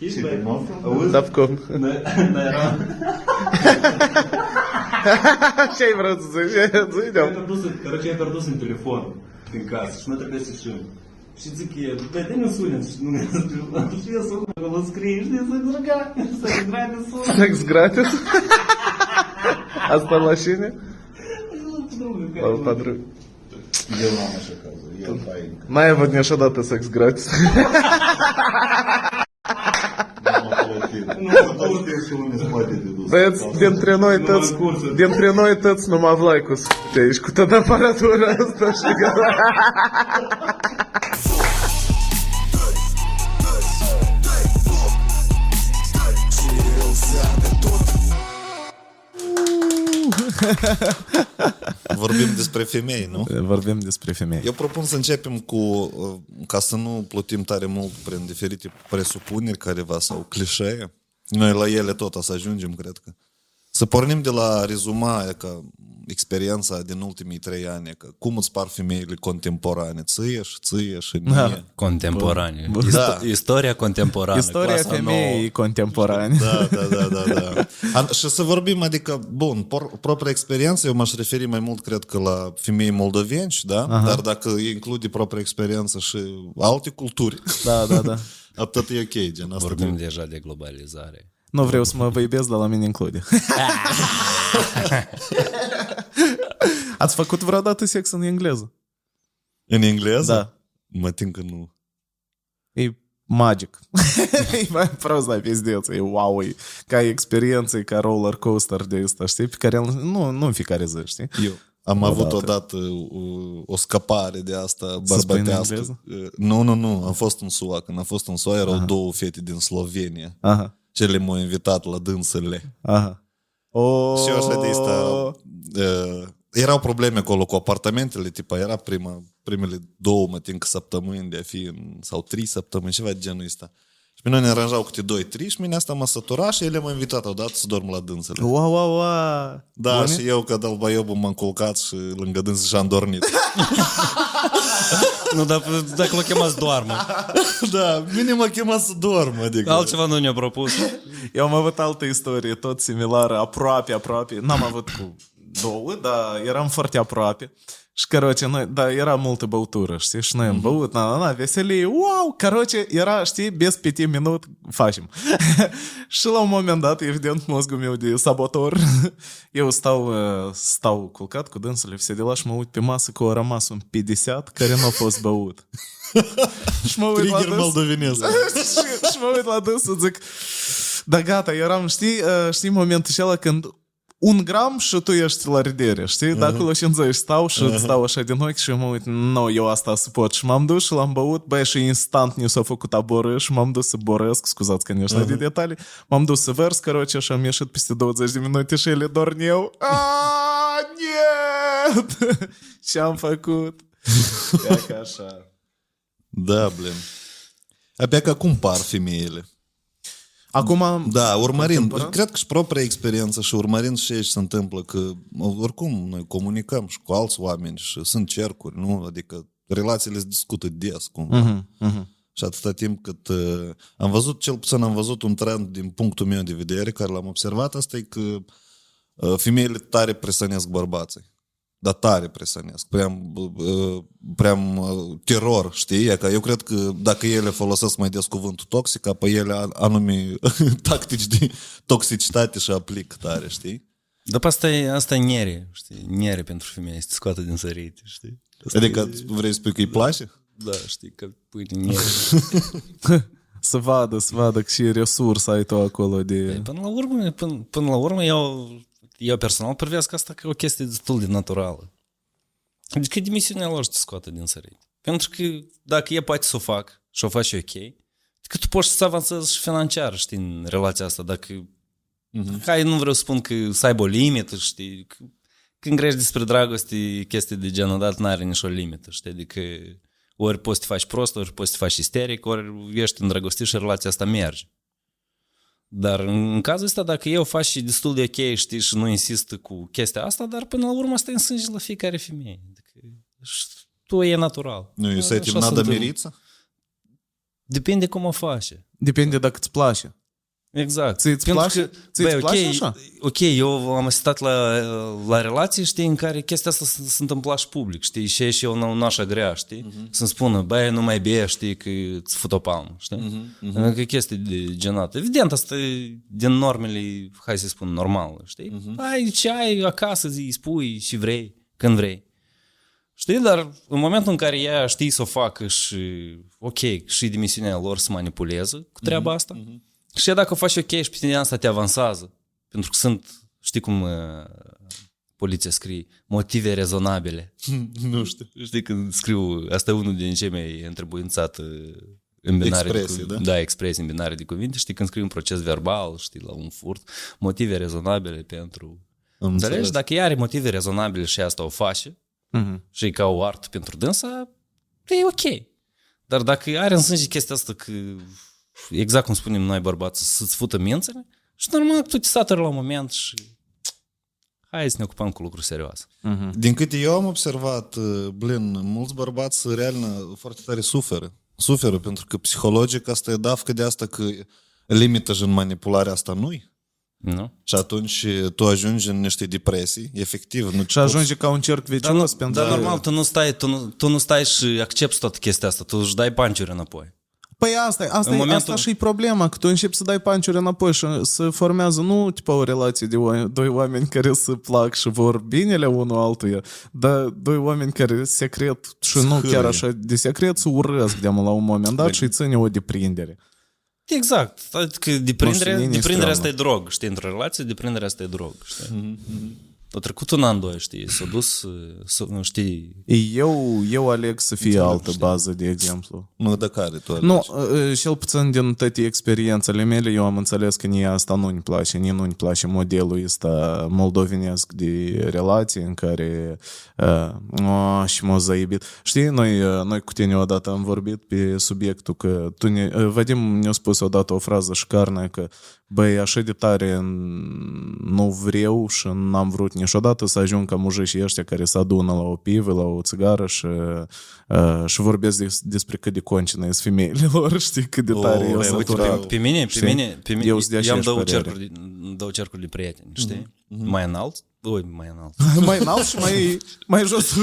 Седимов. Тапком. Şey просто duydum. Короче, я пердусин телефон. Пинкас. Смотри, если все. Ще такі, та ти не сунеш, ну не сунеш, я суну, коли скрієш, ти секс рога, секс гратис сунеш. Секс гратис? А стала лощине? Подруга. Подруга. Діла наша казує, я паїнка. Має водня шадати секс гратис. Băieți, dintre noi Numai toți, cursuri. dintre noi toți numai Vlaicu te aici cu toată aparatura asta și gata. Vorbim despre femei, nu? Vorbim despre femei. Eu propun să începem cu, uh, ca să nu plutim tare mult prin diferite presupuneri careva sau clișee. Noi la ele tot o să ajungem, cred că. Să pornim de la rezuma e ca experiența din ultimii trei ani, că cum îți par femeile contemporane, ție și ție și mie. Contemporane. Bă, Isto- da. Istoria contemporană. Istoria clasa femeii nouă. contemporane. Da, da, da, da, da. An- și să vorbim, adică, bun, por, propria experiență, eu m-aș referi mai mult, cred că, la femei moldoveni, da? Aha. Dar dacă include propria experiență și alte culturi, Da, da, da. atât e ok, gen asta. Vorbim deja de globalizare. Nu vreau să mă văibesc, dar la mine include. Ați făcut vreodată sex în engleză? În engleză? Da. Mă tin că nu. E magic. e mai prost la pizdeț. E wow, e ca experiență, e ca roller coaster de ăsta, știi? Pe care nu, nu în fiecare zi, știi? Eu am Odată. avut odată o, o scăpare de asta spui în bărbătească. engleză? Nu, nu, nu. Am fost în SUA. Când am fost în SUA erau două fete din Slovenia. Aha, Cele m-au invitat la dânsele. aha. O... Și eu așa de asta... Uh, erau probleme acolo cu apartamentele, tipa, era prima, primele două, mă tin că săptămâni de a fi în, sau trei săptămâni, ceva de genul ăsta. Și pe noi ne aranjau câte doi, trei și mine asta m-a săturat și ele m-au invitat odată să dorm la dânsele. Wow, wow, wow. Da, Bune? și eu, că dal baiobul m-am culcat și lângă dâns și am dormit. Nu, dar dacă l-o chemați doarmă. da, mine m-a chemat să dorm, adică. Altceva nu ne-a propus. Eu am avut altă istorie, tot similară, aproape, aproape. N-am avut cu două, dar eram foarte aproape. Și, короче, noi, da, era multă băutură, știi? Și noi am băut, na, na, na, veselie, wow! Короче, era, știi, без peti minut facem. și la un moment dat, evident, mozgul meu de sabotor, eu stau, uh, stau culcat cu dânsele, все дела, și mă uit pe masă că a rămas un 50 care nu a fost băut. și mă uit la Trigger dâns- moldovenesc. și, și mă uit la dânsul, zic, da gata, eram, știi, uh, știi momentul acela când un gram și tu ești la ridere, știi? Uh-huh. De acolo 50 stau și uh-huh. stau așa din ochi și eu mă uit, nu, eu asta să pot. Și m-am dus și l-am băut, băi, și instant nu s-a făcut aboră și m-am dus să boresc, scuzați că nu știu uh-huh. de detalii, m-am dus să vers, короче, și am ieșit peste 20 de minute și ele dorneau. Aaaa, niet! Ce am făcut? Ia că așa. Da, blin. Abia că cum par femeile. Acum, Da, urmărind, Contemporan? cred că și propria experiență și urmărind ce se întâmplă, că oricum noi comunicăm și cu alți oameni și sunt cercuri, nu? Adică relațiile se discută des cumva. uh-huh, uh-huh. Și atâta timp cât uh, am văzut, cel puțin am văzut un trend din punctul meu de vedere, care l-am observat, asta e că uh, femeile tare presănesc bărbații. Dar tare presănesc. Prea, uh, prea uh, teror, știi? E Că eu cred că dacă ele folosesc mai des cuvântul toxic, ca pe ele a- anume tactici de toxicitate și aplic tare, știi? Dar asta e, asta e niere, știi? Niere pentru femeie, să te scoată din sărite, știi? Asta Adică e, vrei să spui că îi place? da, știi, că pui din niere. Să vadă, să vadă că și resursa ai tu acolo de... Până la urmă, până, până la urmă, eu, eu personal privesc asta ca o chestie destul de naturală. Adică demisiunea lor să te scoată din sărite. Pentru că dacă e poate să o fac și o faci ok, că tu poți să avansezi și financiar, știi, în relația asta. Dacă, mm-hmm. hai, nu vreau să spun că să aibă o limită, știi, că când grești despre dragoste, chestii de genul dat n-are nicio limită, știi? Adică ori poți să te faci prost, ori poți să te faci isteric, ori ești îndrăgostit și relația asta merge. Dar în cazul ăsta, dacă eu fac și destul de ok, știi, și nu insist cu chestia asta, dar până la urmă asta e în sânge la fiecare femeie. Adică, tu e natural. Nu, e să te nada miriță? Depinde cum o faci Depinde dacă îți place. Exact. Ți-ți Pentru place? că, Ți-ți băi, place ok, așa? Ok, eu am asistat la, la relații, știi, în care chestia asta se, se întâmpla și public, știi, și și eu nu, nu așa grea, știi, uh-huh. să-mi spună, băi, nu mai bea, știi, că îți fut o palmă, știi? Uh-huh. Uh-huh. Că chestii de genat. Evident, asta e din normele, hai să spun, normale, știi? Uh-huh. Ai ce ai acasă, zi, spui și vrei, când vrei. Știi, dar în momentul în care ea știi să o facă și, ok, și dimensiunea lor să manipuleze cu treaba asta, mm-hmm. Și ea dacă o faci ok și pe tine asta te avansează, pentru că sunt, știi cum uh, poliția scrie, motive rezonabile. nu știu. Știi când scriu, asta e unul din cei mai întrebuințat uh, în binare Expresii, de, da? da, expresii în binare de cuvinte, știi când scrii un proces verbal, știi, la un furt, motive rezonabile pentru... Am Înțelegi? înțeles. Dacă ea are motive rezonabile și asta o face, Mhm. și e ca o artă pentru dânsa, e ok. Dar dacă are în sânge chestia asta că, exact cum spunem noi bărbați, să-ți fută mințele și normal tu te saturi la un moment și hai să ne ocupăm cu lucruri serioase. Uh-huh. Din câte eu am observat, uh, blin, mulți bărbați real foarte tare suferă. Suferă pentru că psihologic asta e dafcă de asta că limită în manipularea asta nu. Nu. Și atunci uh, tu ajungi în niște depresii, efectiv. Nu și ajungi ca un cerc vicios. Dar, nu, pentru dar normal, tu nu, stai, tu, nu, tu nu stai și accepti toată chestia asta, tu își dai panciuri înapoi. Păi asta, asta, în e, momentul... asta și problema, că tu începi să dai panciuri înapoi și să formează nu tipa o relație de o, doi oameni care se plac și vor binele unul altuia, dar doi oameni care secret și nu chiar așa de secret se urăsc de la un moment dat și îi ține o deprindere. Exact, adică deprinderea, deprinderea asta e drog, știi, într-o relație deprinderea asta e drog, știi? Mm-hmm. A trecut un an, doi, știi, s-a dus, s-a, nu știi, Eu, eu aleg să fie altă bază, de exemplu. Nu, de care tu alegi? Nu, uh, cel puțin din toate experiențele mele, eu am înțeles că nie asta nu-mi place, nie nu-mi place modelul ăsta moldovenesc de relații în care uh, oh, și m-a zaibit. Știi, noi, uh, noi cu tine odată am vorbit pe subiectul că tu ne, uh, Vadim ne-a spus odată o frază șcarnă că băi, așa de tare nu vreau și n-am vrut niciodată să ajung ca mujicii ăștia care se adună la o pivă, la o țigară și, uh, și vorbesc des, despre cât de concină sunt femeile lor, știi, cât de tare Oh, eu băi, sunt Uite, saturat. pe, pe mine, pe Știi? mine, pe mine Eu eu, sunt de eu am aceeași două părere. cercuri, două cercuri de prieteni, știi? Mai înalt, ui, mai înalt. Mai înalt și mai, mai jos.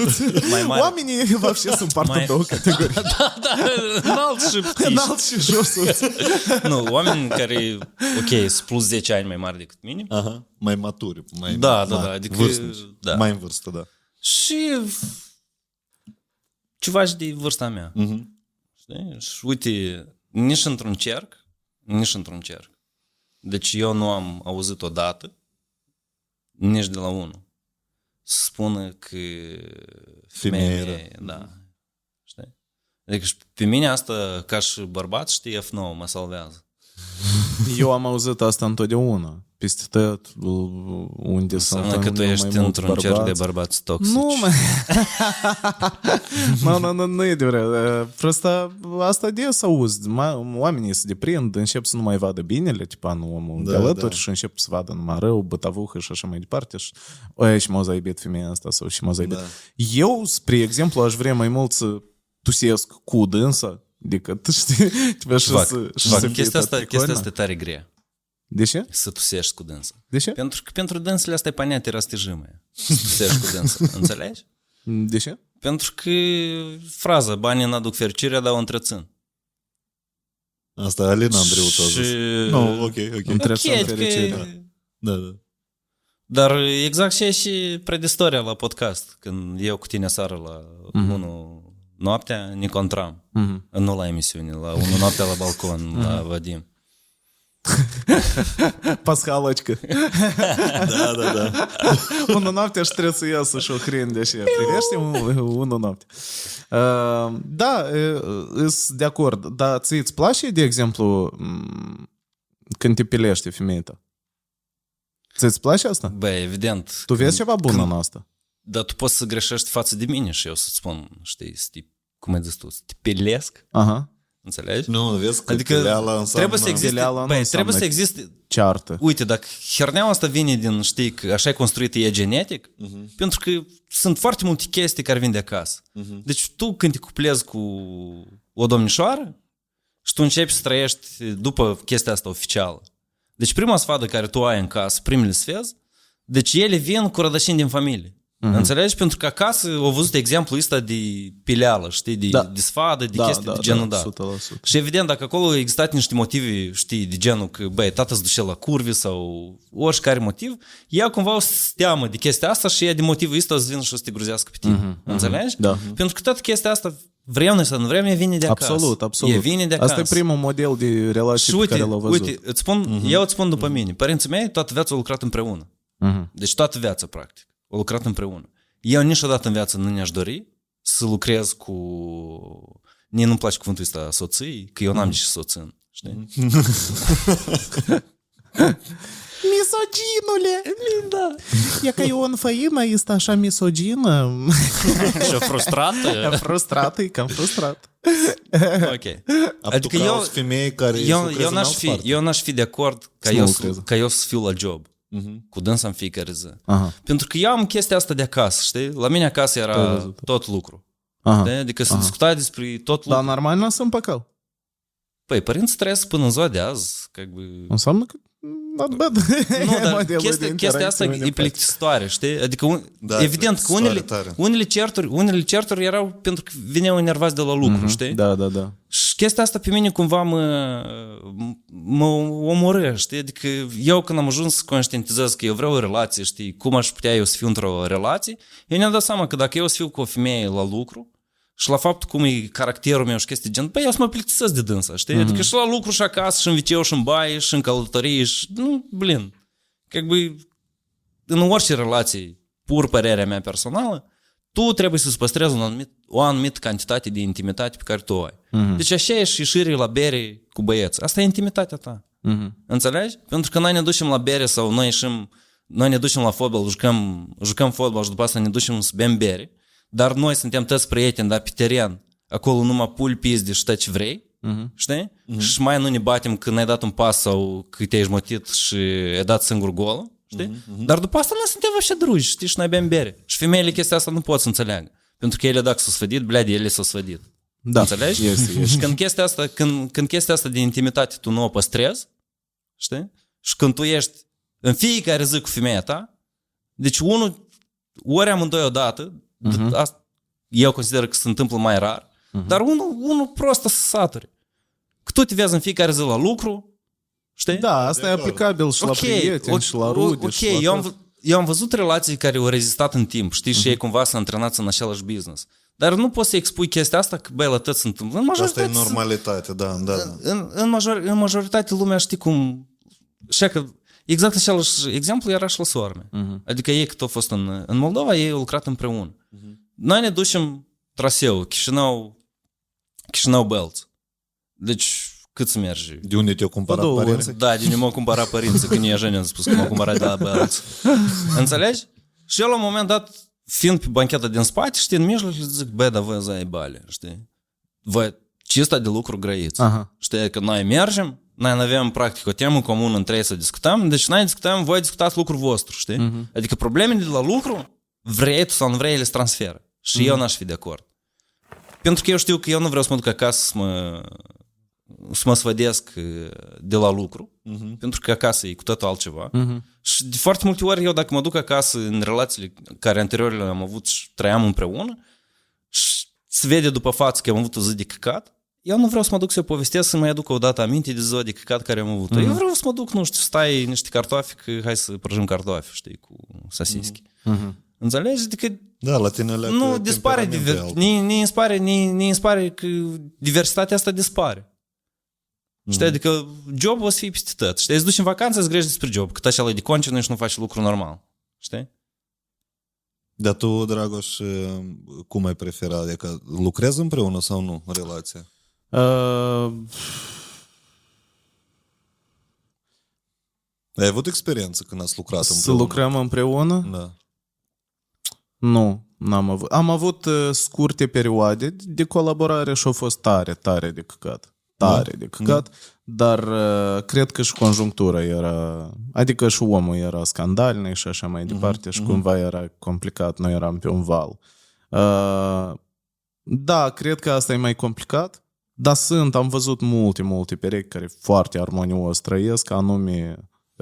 Mai mare. Oamenii voобще sunt împart în Mai- două categorii. da, da, înalt și ptiș. Înalt și jos. Nu, oameni care, ok, sunt plus 10 ani mai mari decât mine Aha, mai maturi. Mai Da, da, mari, da, adică- vârstnici. da. Mai în vârstă, da. și ceva și de vârsta mea. Mhm. Știi? Și uite, nici într-un cerc, nici într-un cerc. Deci eu nu am auzit odată, nici de la unul, să spună că Femeie femeia e, da. Știi? Adică și pe mine asta, ca și bărbat, știi, F9 mă salvează. Eu am auzit asta întotdeauna peste tot unde Înseamnă sunt că tu ești într-un bărbați. cer de bărbați toxici. Nu, mă. nu, nu, nu, nu e de vrea. Ă, prosta, asta des auzi. Oamenii se deprind, încep să nu mai vadă binele, tipa, nu omul da, gălături da. și încep să vadă numai rău, bătavuhă și așa mai departe. Și, o, și m-a zaibit femeia asta sau și m-a zaibit. Da. Eu, spre exemplu, aș vrea mai mult să tusesc cu dânsa adică decât, știi, tipa, și să, și să chestia, asta, chestia asta e tare grea. De ce? Să tusești cu dânsa. De ce? Pentru că pentru dânsele astea e panea răstijimă. Să cu dânsa. Înțelegi? De ce? Pentru că fraza, banii n-aduc fericirea, dar o întrețin. Asta Alina Andreu și... a zis. No, ok, ok. Întrețin okay, adică- fericirea. Că... Da, da. Dar exact și și preistoria la podcast, când eu cu tine seara la mm-hmm. unul noaptea ne contram, mm-hmm. nu la emisiune, la unul noaptea la balcon, mm-hmm. la mhm. Vadim. Pascalочcă. Da, da, da. Unul noaptea și trebuie să iasă și o hrin de așa. Privește unul noapte. Da, sunt de acord. Dar ți îți place, de exemplu, când te pilește femeia ta? Ți place asta? Bă, evident. Tu vezi ceva bun în asta? Dar tu poți să greșești față de mine și eu să-ți spun, știi, cum ai zis tu, te pilesc. Aha înțelegi? Nu, vezi că Adică pileala înseamnă... trebuie să existe, Pileala nu băi, înseamnă trebuie să existe, Ceartă. uite, dacă herneaua asta vine din, știi, că așa e construită e genetic, uh-huh. pentru că sunt foarte multe chestii care vin de acasă. Uh-huh. Deci tu când te cuplezi cu o domnișoară și tu începi să trăiești după chestia asta oficială. Deci prima sfadă care tu ai în casă, primele sfezi, deci ele vin cu rădășini din familie. Uh-huh. Înțelegi? Pentru că acasă au văzut exemplul ăsta de pileală, știi, de, Da. de sfadă, de Da, chestii da, de genul da, dat. 100%. Și evident, dacă acolo existat niște motive, știi, de genul că, băi, tata se duce la curvi sau oricare motiv, ea cumva o să se teamă de chestia asta și ea de motivul ăsta o să vină și o să te gruzească pe tine. Mm-hmm. Înțelegi? Da. Pentru că toată chestia asta, vrem noi sau nu vrem, ea vine de acasă. Absolut, absolut. E vine de acasă. Asta e primul model de relație Și pe uite, care l-au văzut. uite îți spun, uh-huh. eu îți spun după uh-huh. mine. Părinții mei toată viața au lucrat împreună. Mhm. Deci toată viața, practic. Au lucrat împreună. Eu niciodată în viață nu ne-aș dori să lucrez cu... Mie nu-mi place cuvântul ăsta soții, că eu n-am de ce să o țin. Știi? Misoginule! Da. E că Ion Făimă este așa misogină. Și frustrată. frustrat, e cam frustrat. ok. Adică eu... femei care eu, lucrează eu, în n-aș alt fi, parte. eu n-aș fi de acord ca Să nu eu, lucreze. să, ca eu să fiu la job. Mhm. Cu dânsa în fiecare zi. Aha. Pentru că eu am chestia asta de acasă, știi? La mine acasă Te-ai era văzut. tot lucru. Aha. Știi? Adică se discuta despre tot Dar lucru. normal nu sunt păcăl. Păi, părinții trăiesc până în ziua de azi. Как бы... Înseamnă că not bad. Nu, dar Modelul de chestia, chestia asta interacțiune e ne place. plictisitoare, știi? Adică, un, Da, evident că unele, plictisitoare tare. unele, certuri, unele certuri erau pentru că veneau enervați de la lucru, știi? Da, da, da. Și chestia asta pe mine cumva mă, mă omoră, știi? Adică eu când am ajuns să conștientizez că eu vreau o relație, știi, cum aș putea eu să fiu într-o relație, eu ne-am dat seama că dacă eu să fiu cu o femeie la lucru și la faptul cum e caracterul meu și chestii gen, băi, eu să mă plictisesc de dânsa, știi? Mm-hmm. Adică mhm. și la lucru și acasă, și în viceu, și în baie, și în călătorie, și, nu, blin. Că, băi, în orice relație, pur părerea mea personală, tu trebuie să-ți păstrezi un anumit, o anumită cantitate de intimitate pe care tu o ai. Mm-hmm. Deci așa e și ieșirii la bere cu băieți. Asta e intimitatea ta. Mm-hmm. Înțelegi? Pentru că noi ne ducem la bere sau noi ieșim, noi ne ducem la fotbal, jucăm, jucăm fotbal și după asta ne ducem să bem bere dar noi suntem toți prieteni, dar pe teren, acolo numai pul pizde și tot ce vrei, Mhm. știi? Și mai nu ne batem când ai dat un pas sau că te-ai jmotit și ai dat singur gol, știi? Dar după asta noi suntem așa drugi, știi? Și noi bem bere. Și femeile chestia asta nu pot să înțeleagă. Pentru că ele dacă s-au sfădit, blede, ele s-au sfădit. Da. Înțelegi? Este, este. Și când chestia asta, când, când chestia asta de intimitate tu nu o păstrezi, știi? Și când tu ești în fiecare zi cu femeia ta, deci unul, ori amândoi odată, uh-huh. asta, eu consider că se întâmplă mai rar, uh-huh. dar unul, unul prost să saturi. Că tu te vezi în fiecare zi la lucru, știi? Da, asta e aplicabil și la prieteni, și la rude, ok, și la eu am, tot. vă- eu am văzut relații care au rezistat în timp, știi, și ei cumva s-au antrenat în același business. Dar nu poți să expui chestia asta că, băi, la tot se întâmplă. În Asta e majoritate sunt- normalitate, da, da, da. în, în, major, în majoritate lumea știi cum... Și că Exact același exemplu era și la soarme. Uh-huh. Mhm. Adică ei cât au fost în, în Moldova, ei au lucrat împreună. Uh-huh. Noi ne ducem traseul Chișinău, Chișinău Belt. Deci cât să mergi? De unde te-au cumpărat două, părinții? Da, de unde m-au cumpărat părinții, când e Jenny am spus că m-au cumpărat de la Belt. Înțelegi? Și el la un moment dat, fiind pe bancheta din spate, știi, în mijloc, zic, bă, dar voi zai bale, știi? Voi, ce de lucru grăiți? Aha. Știi, că noi mergem, noi avem practic o temă comună între ei să discutăm, deci noi discutăm, voi discutați lucrul vostru, știi? Uh-huh. Adică problemele de la lucru, vrei tu sau nu vrei, ele se transferă. Și uh-huh. eu n-aș fi de acord. Pentru că eu știu că eu nu vreau să mă duc acasă să mă, să mă sfădesc uh, de la lucru, uh-huh. pentru că acasă e cu totul altceva. Uh-huh. Și de foarte multe ori eu dacă mă duc acasă în relațiile care anterior le-am avut și trăiam împreună și se vede după față că am avut o zi de căcat, eu nu vreau să mă duc să povestesc să mai aduc o dată aminte de ziua de căcat care am avut-o. Eu vreau să mă duc, nu știu, stai niște cartofi, că hai să prăjim cartofi, știi, cu sasischi. Înțelegi? Adică Da, la tine le nu dispare, diver... ni, ni inspare, ni, ni inspare că diversitatea asta dispare. Știi, adică jobul o să fie peste tot. Știi, îți duci în vacanță, îți grești despre job, cât așa e de concină și nu faci lucru normal. Știi? Dar tu, Dragoș, cum ai prefera? Adică lucrezi împreună sau nu în relația? Uh, Ai avut experiență când ați lucrat Să împreună? lucrăm împreună? Da. Nu, n-am avut. Am avut uh, scurte perioade de colaborare și au fost tare, tare de căcat. Tare de căcat, dar uh, cred că și conjunctura era, adică și omul era scandalnic și așa mai departe și cumva era complicat, noi eram pe un val. Uh, da, cred că asta e mai complicat, dar sunt, am văzut multe, multe perechi care foarte armonios trăiesc, anume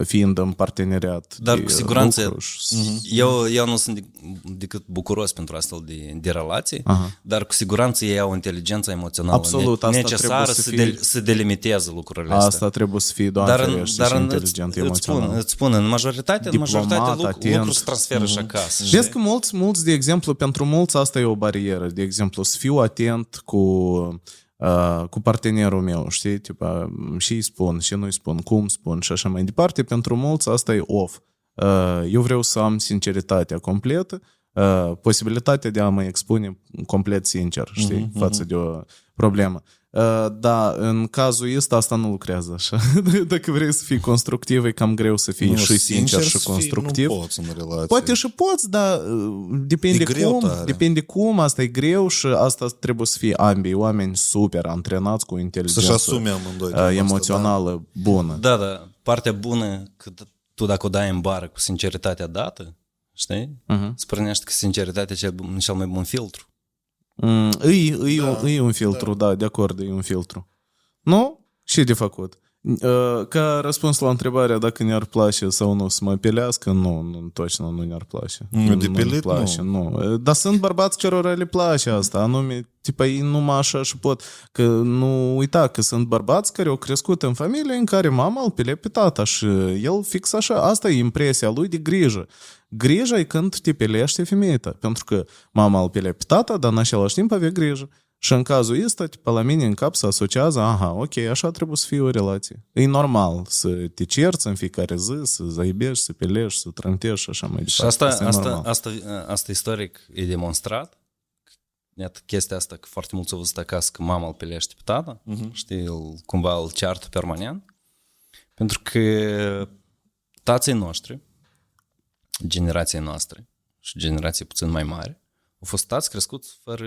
fiind în parteneriat Dar de cu siguranță lucru și- eu, eu nu sunt dec- decât bucuros pentru astfel de, de relații, Aha. dar cu siguranță ei au inteligența emoțională Absolut, ne- asta necesară trebuie să să, fie- de, să delimiteze lucrurile astea. Asta trebuie să fie, Doamne Dar, în, ferește, dar și în, inteligent îți, îți, spun, emoțional. îți spun, în majoritatea, în Diplomat, majoritatea lucru, atent. lucruri se transferă și acasă. Vezi că mulți, mulți, de exemplu, pentru mulți asta e o barieră. De exemplu, să fiu atent cu, uh, cu partenerul meu, știi? Tipa, și îi spun, și nu îi spun, cum spun și așa mai departe. Pentru mulți asta e off. Uh, eu vreau să am sinceritatea completă, uh, posibilitatea de a mă expune complet sincer, știi, uh-huh, față de o problemă. Uh, da, în cazul ăsta asta nu lucrează așa. Dacă vrei să fii constructiv, e cam greu să fii Nu, și sincer și să fii, constructiv. Nu poți în relație. Poate și poți, dar uh, depinde E greu cum, tare. depinde cum, asta e greu și asta trebuie să fie ambii oameni super antrenați cu inteligență Să-și asume amândoi. uh, treaba asta, emoțională bună. Da, da, partea bună, că tu dacă o dai în bară cu sinceritatea dată, știi? Uh-huh. Spunește că sinceritatea e cel, bun- cel mai bun filtru. Mm, îi, îi, da, îi un filtru, da. da, de acord, e un filtru. Nu? Și de făcut? Uh, Ca răspuns la întrebarea dacă ne-ar place sau nu să mă pilească, nu, nu точно nu ne-ar place. Nu, de ne pilit, place, nu. nu. Dar sunt bărbați cărora le place asta, anume, tipa ei numai așa și pot. Că nu uita că sunt bărbați care au crescut în familie în care mama îl pile pe tata și el fix așa, asta e impresia lui de grijă. Grija e când te pilește femeia ta, pentru că mama îl pile pe tata, dar în același timp avea grijă. Și în cazul ăsta, tipa, la mine în cap se asociază, aha, ok, așa trebuie să fie o relație. E normal să te cerți în fiecare zi, să zaibești, să pilești, să trântești și așa mai Și departe. asta, e asta, normal. asta, asta istoric e demonstrat. Iată chestia asta că foarte mulți au văzut acasă că mama îl pilește pe tata, uh-huh. știi, îl, cumva îl ceartă permanent. Pentru că tații noștri, generației noastre și generații puțin mai mari, au fost tați crescuți fără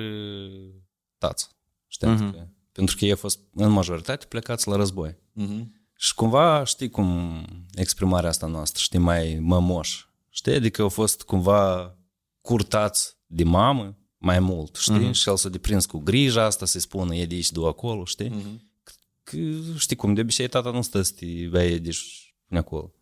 tață. Știi? Mhm. Că, pentru că ei au fost în majoritate plecați la război. Mhm. Și cumva, știi cum exprimarea asta noastră, știi, mai mămoș. Știi? Adică au fost cumva curtați de mamă mai mult, știi? Și el s-a deprins cu grija asta, să-i spună, e de aici, de acolo, știi? Că, știi cum, de obicei tata nu stă să te veiedici până acolo.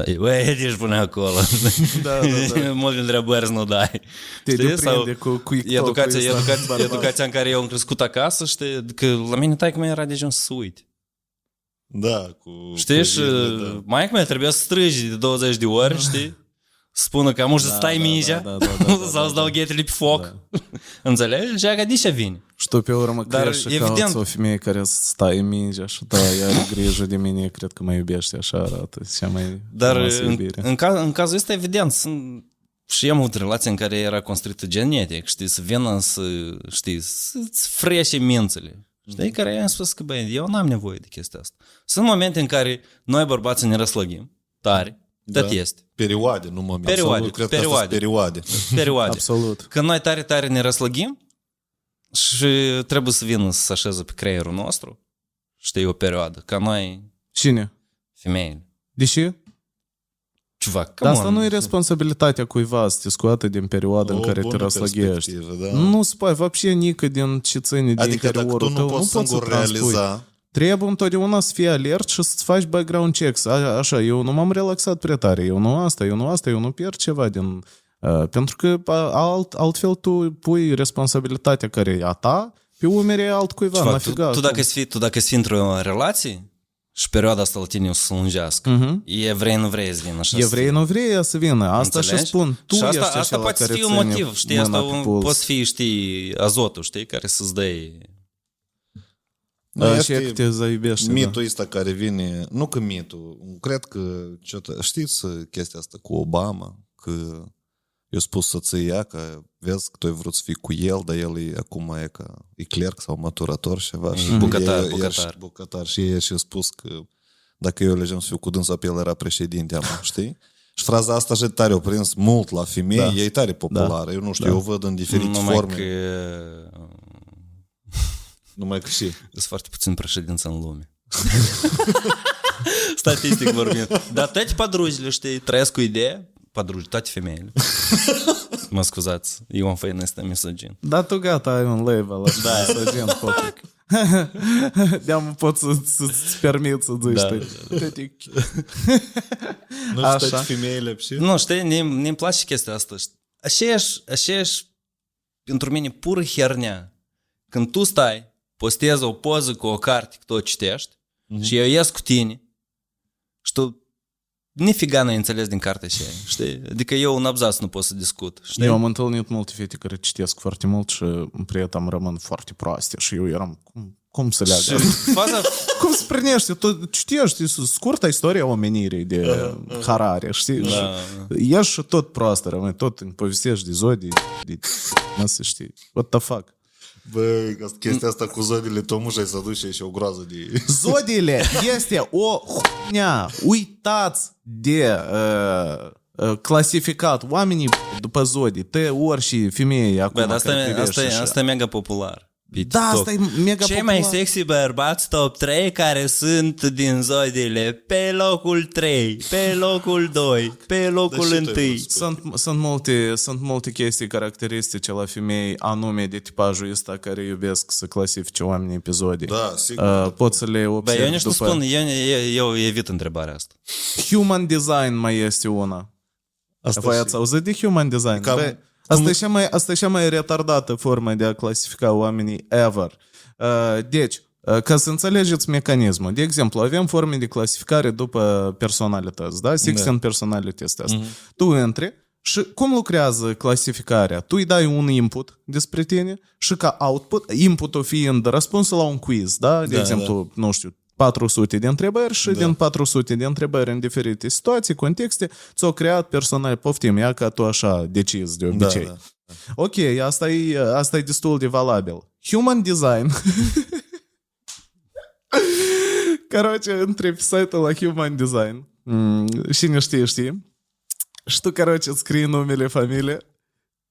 Știi, da, veiedici până acolo. Da, da, da. Multe întrebări nu dai. Te Știi? deprinde cu, cu Educația, ăsta educația, bărbat. educația în care eu am crescut acasă, știi, că la mine taică mai era de gen să uite. Da, cu... Știi? cu Și zilele, da. mai mea trebuia să strigi de 20 de ori, știi? Să spună că am să stai da, mingea da, da, da, da, sau să dau ghetele pe foc. Înțelegi? Și aia de ce vine? Și tu pe urmă Dar, crești și evident- cauți o femeie care stai în mingea și da, ea are grijă de mine, cred că mă iubește, așa arată, cea mai Dar frumoasă în, iubire. în, caz, în cazul ăsta, evident, sunt și eu am avut relații în care era construită genetic, știi, să vină să, știi, să-ți frește mințele. Știi, care i-am spus că, băi, eu n-am nevoie de chestia asta. Sunt momente în care noi bărbații ne răslăgim, tare, Da. tot este. Perioade, nu moment. Perioade, Sau, cred că perioade. asta perioade. Perioade. Absolut. Când noi tare, tare ne răslăgim și trebuie să vină să se așeze pe creierul nostru, știi, o perioadă, ca noi, Cine? femeile. Deși? Ceva, Dar come asta on. nu e responsabilitatea cuiva să te scoată din perioada în O care te bună răslăghești. perspectivă, Da. Nu se poate, вообще nică din ce ține din Adică dacă tu interiorul nu tău, poți nu poți să singur transpui. realiza, Trebuie întotdeauna să fii alert și să-ți faci background checks. A, așa, eu nu m-am relaxat prea tare, eu nu asta, eu nu asta, eu nu pierd ceva din... Uh, pentru că a, alt, altfel tu pui responsabilitatea care e a ta pe umerii altcuiva, Ceva, tu, nafiga. tu, dacă fii, tu dacă fii într-o relație și perioada asta la tine o să lungească, Mhm. e vrei, nu vrei să vină așa. Evrei nu vrei să vină, asta Înțelegi? și spun. Tu și asta, ești asta acela poate să care fie un ține motiv, știi, asta mâna pe un, puls. poți fi, știi, azotul, știi, care să-ți dă Nu, Da, este și că te zaibește. mitul ăsta care vine, nu că mitul, cred că, ce-o- știți chestia asta cu Obama, că eu spus soției ea că vezi că tu ai vrut să fii cu el, dar el e acum e ca e clerc sau maturator și ceva. Și bucătar, e- e- bucătar. și bucătar. Și ei și-a spus că dacă eu legem să fiu cu dânsa pe el era președinte, am, știi? Și fraza asta așa tare o prins mult la femei, Da. da. e tare populară. Eu nu știu, da. eu o văd în diferite Numai forme. că Numai că și. sunt foarte puțin președinți în lume. Statistic vorbind. Dar toate padrujile, știi, trăiesc cu idee, padruji, toate femeile. mă scuzați, eu am făină ăsta misogin. Da, tu gata, ai un label da. misogin, potic. De-am pot să, să-ți permit să zici. Da, Da, Nu Așa. știu, toate femeile și... Nu, știi, ne- ne-mi place chestia asta. știi? Aceeași, aceeași, pentru mine, pură hernea. Când tu stai, postezi o poză cu o carte că tu o citești Mhm. și eu ies cu tine și tu nifiga n-ai înțeles din cartea și știi? Adică eu un abzaț nu pot să discut, știi? Eu am întâlnit multe fete care citesc foarte mult și prieteni îmi rămân foarte proaste și eu eram, cum, cum să leagă? Și faza, cum să prinești? Tu citești scurta istoria omenirii de Harare, știi? Da. Și Ești și tot proastă, rămâi, tot îmi povestești de zodii, de... Nu să știi, what the fuck? Bă, chestia asta cu zodile, tu mușai să duce și o groază de... Zodiile este o hunia. Uitați de uh, uh, clasificat oamenii după zodii, te ori și femei acum bă, dar asta, care e, privești asta, e, așa. asta e mega popular. Pe Da, TikTok. asta e mega Cei popular. mai sexy bărbați top 3 care sunt din zodiile pe locul 3, pe locul 2, pe locul Da, și tu ai 1. văzut. Sunt, sunt, multe, sunt multe chestii caracteristice la femei anume de tipajul ăsta care iubesc să clasifice oamenii pe zodii. Da, sigur. Uh, pot să le Bă, observi eu nici nu după... spun, eu, eu, eu evit întrebarea asta. Human design mai este una. Asta Voi și- ați auzit de human design? Cam- Bă, asta, e cea mai, asta e cea mai retardată formă de a clasifica oamenii ever. Uh, deci, uh, ca să înțelegeți mecanismul, de exemplu, avem forme de clasificare după personalități, da? Sixteen personality este asta. Tu intri și cum lucrează clasificarea? Tu îi dai un input despre tine și ca output, inputul fiind răspunsul la un quiz, da? De Da, exemplu, nu știu, 400 de întrebări și da. din 400 de întrebări în diferite situații, contexte, ți-au creat personal, poftim, ia ca tu așa decizi de obicei. da. Ok, asta e, asta e destul de valabil. Human design. Короче, întrebi site-ul la Human Design. Mm, cine știe, știe. Și tu, короче, îți scrii numele, familie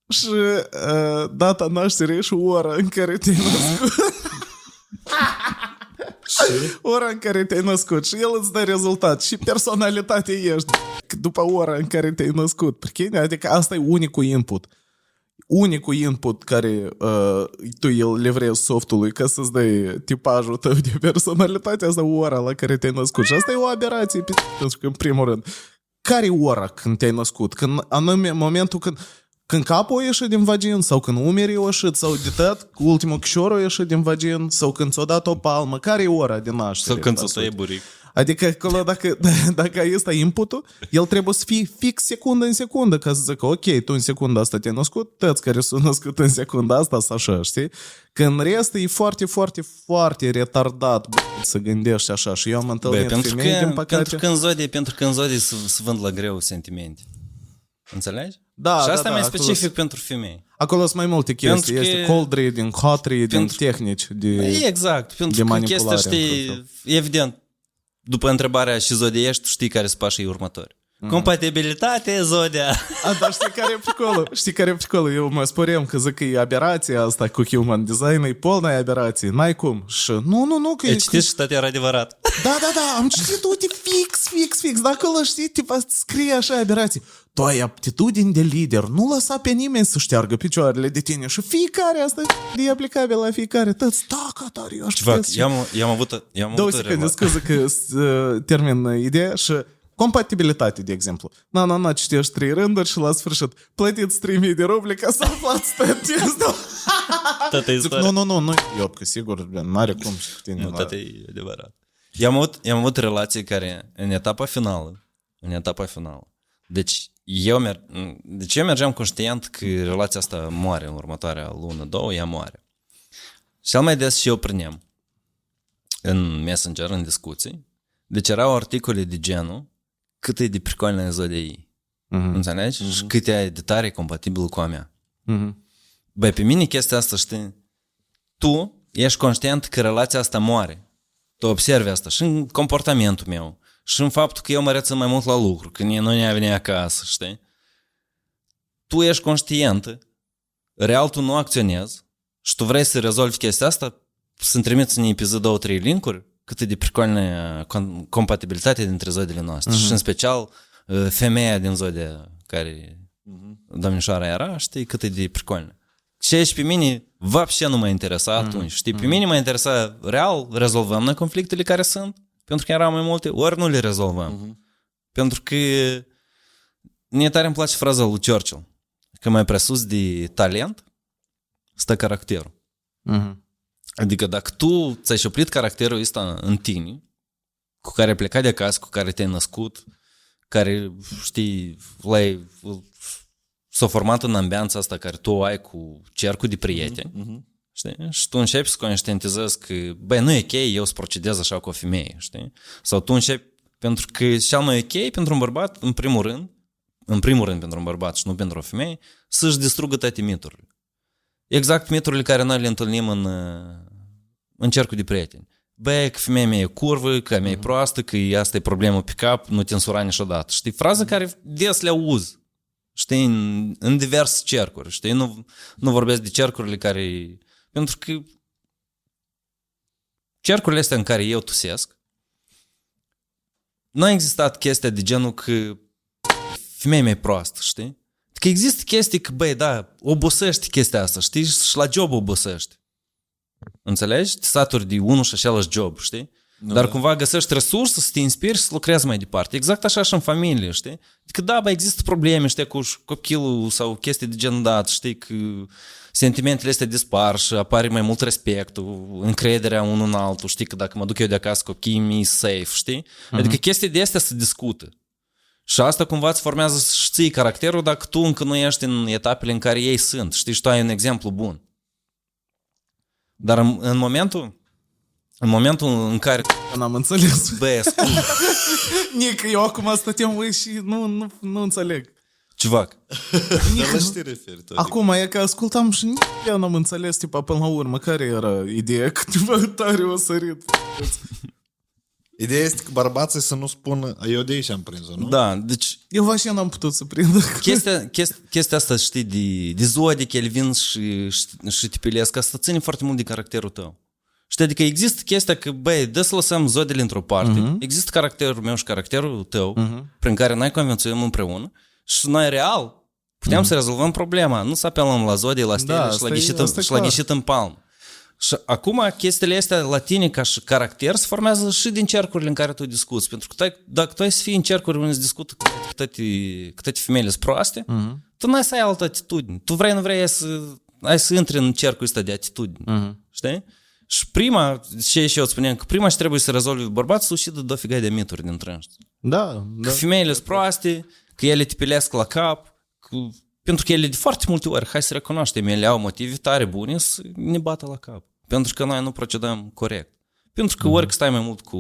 și uh, data nașterii și ora în care te-ai născut. ora în care te-ai născut și el îți dă rezultat și personalitatea ești după ora în care te-ai născut. Prechine? Adică asta e unicul input. Unicul input care uh, tu îl livrezi softului ca să-ți dai tipajul tău de personalitate, asta e ora la care te-ai născut. Și asta e o aberație, pe- pentru că, în primul rând, care e ora când te-ai născut? Când, anume momentul când când capul a ieșit din vagin sau când umerii au ieșit sau de tot, ultimul chișor a ieșit din vagin sau când ți-a dat o palmă, care e ora de naștere? Sau când la să tăie sfârșit? buric. Adică acolo dacă, dacă este inputul, el trebuie să fie fix secundă în secundă ca să zică, ok, tu în secunda asta te-ai născut, toți care s-au născut în secunda asta sau așa, știi? Că în rest e foarte, foarte, foarte retardat bă, să gândești așa și eu am Băi, întâlnit pentru femei, că, din păcate. pentru că în zodii, pentru că în zodii se, se vând la greu sentimente. Înțelegi? Da, și da, asta da, e mai acolo specific sunt- pentru femei. Acolo sunt mai multe chestii, Pentru este că- cold reading, hot reading, Pentru- tehnici de... Exact, pentru de că manipulare, chestia, într-un știi, evident, după întrebarea și zodia ești, tu știi care sunt pașii următori. Mhm. Compatibilitate, zodia. A, dar știi care e pricolul? Știi care e pricolul? Eu mă sporem că zic că e aberația asta cu human design, e polna aberație, n-ai cum. Și nu, nu, nu, că E e... citit și tot era adevărat. Da, da, da, am citit, uite, fix, fix, fix, dar acolo, știi, tipa, scrie așa aberații. Tu ai aptitudini de lider, nu lăsa pe nimeni să șteargă picioarele de tine și fiecare asta e aplicabil la fiecare. Tăți, da, că tare, eu aș Ceva, putea să- eu am, eu am avut, eu am Două avut o secunde, rela- scuză că uh, termin ideea și compatibilitate, de exemplu. Na, na, na, citești trei rânduri și la sfârșit plătiți 3000 de ruble ca să aflați tot testul. Toată Zic, istoria. nu, nu, nu, nu, eu, că sigur, nu are cum și cu tine. Nu, la- toate e adevărat. Eu am avut, eu am avut relații care, în etapa finală, în etapa finală, deci eu, mer- deci eu mergeam conștient că relația asta moare în următoarea lună, două, ea moare. Cel mai des și eu prineam în Messenger, în discuții, deci erau articole de genul cât e de pricolnă e zodia ei. Mhm. Înțelegi? Și cât e de tare compatibil cu a mea. Mhm. Băi, pe mine chestia asta, știi, tu ești conștient că relația asta moare. tu observi asta și în comportamentul meu, și în faptul că eu mă rețin mai mult la lucru, că nu ne-a venit acasă, știi? Tu ești conștientă, real tu nu acționezi și tu vrei să rezolvi chestia asta, să-mi trimiți în episod două, trei linkuri, cât e de pricolne compatibilitatea dintre zodiile noastre. Uh-huh. Și în special uh, femeia din zodia care uh-huh. domnișoara era, știi, cât e de pricolne. Ce și pe mine вообще nu mă interesa uh-huh. atunci, știi? Pe uh-huh. mine mă interesa real, rezolvăm noi conflictele care sunt, pentru că erau mai multe, ori nu le rezolvăm. Uh-huh. Pentru că mie tare îmi place fraza lui Churchill, că mai presus de talent stă caracterul. Uh-huh. Adică dacă tu ți-ai șoplit caracterul ăsta în tine, cu care ai plecat de acasă, cu care te-ai născut, care, știi, l-ai, s-a format în ambianța asta care tu ai cu cercul de prieteni, uh-huh. știi? Și tu începi să conștientizezi că, băi, nu e ok eu să procedez așa cu o femeie, știi? Sau tu începi, pentru că cel mai ok pentru un bărbat, în primul rând, în primul rând pentru un bărbat și nu pentru o femeie, să-și distrugă toate miturile. Exact miturile care noi le întâlnim în, în cercul de prieteni. Băi, că femeia mea e curvă, că mea e proastă, că asta e problemă pe cap, nu te însura niciodată. Știi? Fraze care des le auz. Știi? În, în diverse cercuri. Știi? Nu, nu vorbesc de cercurile care... Pentru că cercurile astea în care eu tusesc, nu a existat chestia de genul că femeia mea e proastă, știi? Că există chestii că, băi, da, obosești chestia asta, știi? Și la job obosești. Înțelegi? Te saturi de unul și același job, știi? Nu, Dar da. cumva găsești resurse să te inspiri și să lucrezi mai departe. Exact așa și în familie, știi? Că da, bă, există probleme, știi, cu copilul sau chestii de gen dat, știi, că sentimentele astea dispar și apare mai mult respectul, încrederea unul în altul, știi, că dacă mă duc eu de acasă copiii mi safe, știi? Uh-huh. Adică chestii de astea se discută. Și asta cumva îți formează și ții caracterul dacă tu încă nu ești în etapele în care ei sunt. Știi, și tu ai un exemplu bun. Dar în, în momentul în momentul în care... N-am înțeles. Băi, Nic, eu acum stăteam voi și nu, nu, nu înțeleg. Ce fac? Dar la ce te referi tu? Acum e că ascultam și nici eu n-am înțeles, tipa, până la urmă, care era ideea? Câteva tare o sărit. Ideea este că bărbații să nu spună, eu de aici am prins-o, nu? Da, deci... Eu vă și n-am putut să prind. Chestia, chestia, chestia asta, știi, de, de zodic, el vin și, și, și te pilesc, asta ține foarte mult de caracterul tău. Știi, adică există chestia că, băi, dă să lăsăm zodele într-o parte, uh-huh. există caracterul meu și caracterul tău, uh-huh. prin care noi convențuim împreună și noi real putem uh-huh. să rezolvăm problema, nu să apelăm la zodii, la stele da, și, la ghișit, în, și la ghișit în palm. Și acum chestiile astea la tine ca și caracter se formează și din cercurile în care tu discuți. Pentru că tu, dacă tu ai să fii în cercuri unde se discută că toate, că toate femeile sunt proaste, uh-huh. tu nu ai să ai altă atitudine. Tu vrei, nu vrei să, ai să intri în cercul ăsta de atitudine. Uh-huh. Știi? Și prima, ce și eu spuneam, că prima ce trebuie să rezolvi bărbatul, și de dofiga de mituri din trânși. Da, da. Că femeile sunt proaste, că ele te pilesc la cap, că, pentru că ele de foarte multe ori, hai să recunoaștem, ele au motive tare bune să ne bată la cap. Pentru că noi nu procedăm corect. Pentru că uh-huh. ori că stai mai mult cu,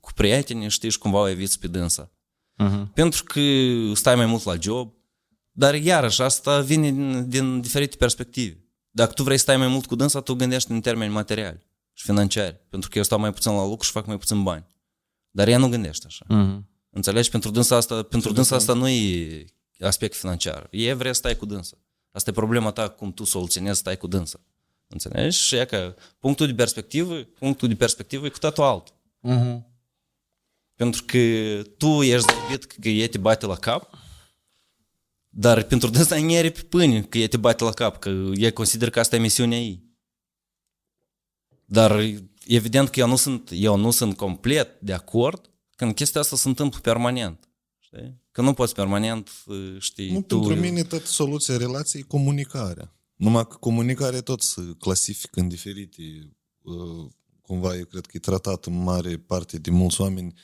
cu prieteni, știi, și cumva o eviți pe dânsa. Uh-huh. Pentru că stai mai mult la job, dar iarăși asta vine din, din diferite perspective. Dacă tu vrei să stai mai mult cu dânsa, tu gândești în termeni materiali și financiari. Pentru că eu stau mai puțin la lucru și fac mai puțin bani. Dar ea nu gândește așa. Uh-huh. Înțelegi? Pentru dânsa asta, pentru dânsa asta nu e aspect financiar. E vrea să stai cu dânsa. Asta e problema ta, cum tu soluționezi stai cu dânsa. Înțelegi? Și e că punctul de perspectivă, punctul de perspectivă e cu totul alt. Uh-huh. Pentru că tu ești zăbit că e te bate la cap, dar pentru dânsa nu are pe pâine că e te bate la cap, că e consider că asta e misiunea ei. Dar evident că eu nu sunt, eu nu sunt complet de acord când chestia asta se întâmplă permanent. Știi? Că nu poți permanent, știi, nu, tu... Pentru mine tot soluția relației e comunicarea. Numai că comunicarea tot se clasifică în diferite, uh, cumva eu cred că e tratat în mare parte de mulți oameni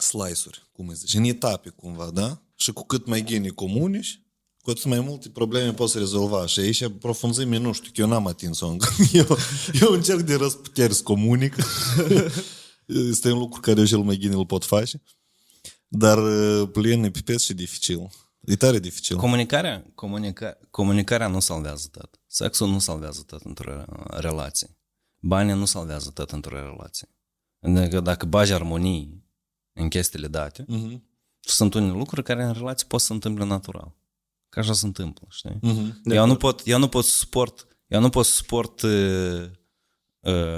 slice-uri, cum îi zice, în etape cumva, da? Și cu cât mai geni comunici, cu atât mai multe probleme poți rezolva. Și aici profunzime, nu știu, că eu n-am atins-o încă. Eu, eu încerc de răsputeri să comunic. este un lucru care eu cel mai gine îl pot face. Dar uh, plin e pipet și dificil. E tare dificil. Comunicarea, comunica, comunicarea nu salvează tot. Sexul nu salvează tot într-o relație. banii nu salvează tot într-o relație. Adică dacă bagi armonii în chestiile date, Mhm. sunt unele lucruri care în relație pot să se întâmple natural. Că așa se întâmplă, știi? Mhm. Eu nu pot, eu nu pot să suport, eu nu pot să suport uh, uh,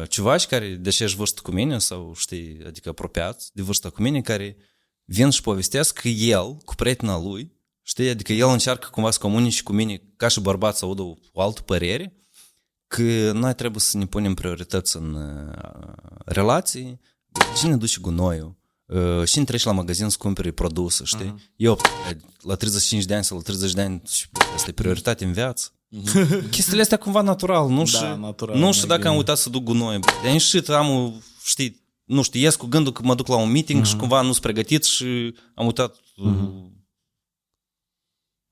ciuvași care, deși ești vârstă cu mine sau știi, adică apropiați de vârsta cu mine, care vin și povestesc că el, cu prietena lui, știi, adică el încearcă cumva să comunice cu mine ca și bărbat să audă o, o altă părere, că noi trebuie să ne punem priorități în uh, relații, cine duce gunoiul, uh, și treci la magazin să cumperi produse, știi? Uh-huh. Eu, la 35 de ani sau la 30 de ani, și, bă, asta e prioritate în viață. Chestiile astea cumva natural, nu știu, da, natural, nu știu dacă am uitat să duc gunoi, bă. Am ieșit, am, știi, nu știu, ies cu gândul că mă duc la un meeting uh-huh. și cumva nu sunt pregătit și am uitat uh-huh.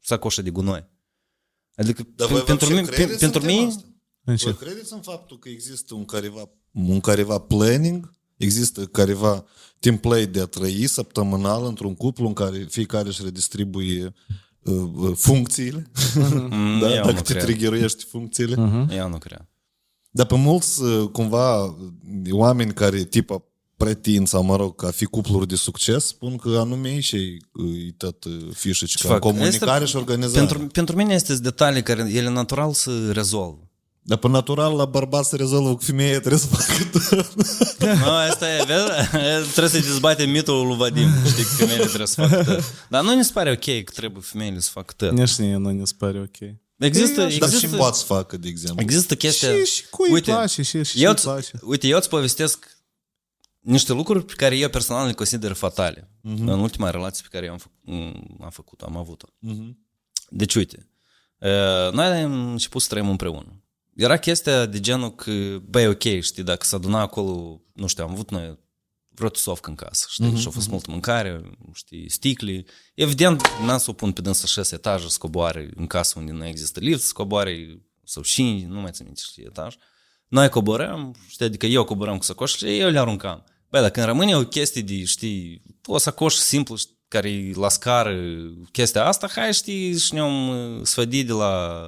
sacoșa de gunoi. Adică Dar pe, pentru, mine, pe, pentru mine... Voi credeți în faptul că există un careva, un careva planning? Există careva template de a trăi săptămânal într-un cuplu în care fiecare își redistribuie funcțiile, mm, da? eu dacă nu te cred. triggeruiești funcțiile. Eu nu cred. Dar pe mulți, uh, cumva, oameni care, tipa, pretind sau, mă rog, a fi cupluri de succes, spun că anume ei și e tot uh, fișici, ca în fac? comunicare Este- și organizare. Pentru, pentru mine este detalii care ele natural să rezolvă. Dar pe natural, la bărbat se rezolvă cu femeie, trebuie să facă tot. Nu, asta e, vezi? Trebuie să dezbatem mitul lui Vadim. Știi că femeile trebuie să facă tot. Dar nu ne se pare ok că trebuie femeile să facă tot. Nici mie nu ne pare ok. Există, Dar și există, poate să facă, de exemplu. există chestia... Și, și cui îi place, și, și eu, îi place. uite, eu îți povestesc niște lucruri pe care eu personal le consider fatale Mhm. în ultima relație pe care eu am, fă, am făcut-o, am avut-o. Mhm. Deci, uite, uh, noi am început să trăim împreună. Era chestia de genul că, băi, ok, știi, dacă s-a aduna acolo, nu știu, am avut noi vreo tusovcă în casă, știi, Mhm, și a fost multă mâncare, știi, sticli. Evident, n-am să o pun pe dânsă șase etaje, să coboare în casă unde nu există lift, să coboare sau și, nu mai țin minte, știi, etaj. Noi coborăm, știi, adică eu coborăm cu sacoșele, eu le aruncam. Băi, dacă când rămâne o chestie de, știi, o sacoșă simplă, știi, care e la scară, chestia asta, hai, știi, și ne-am uh, sfădit de la...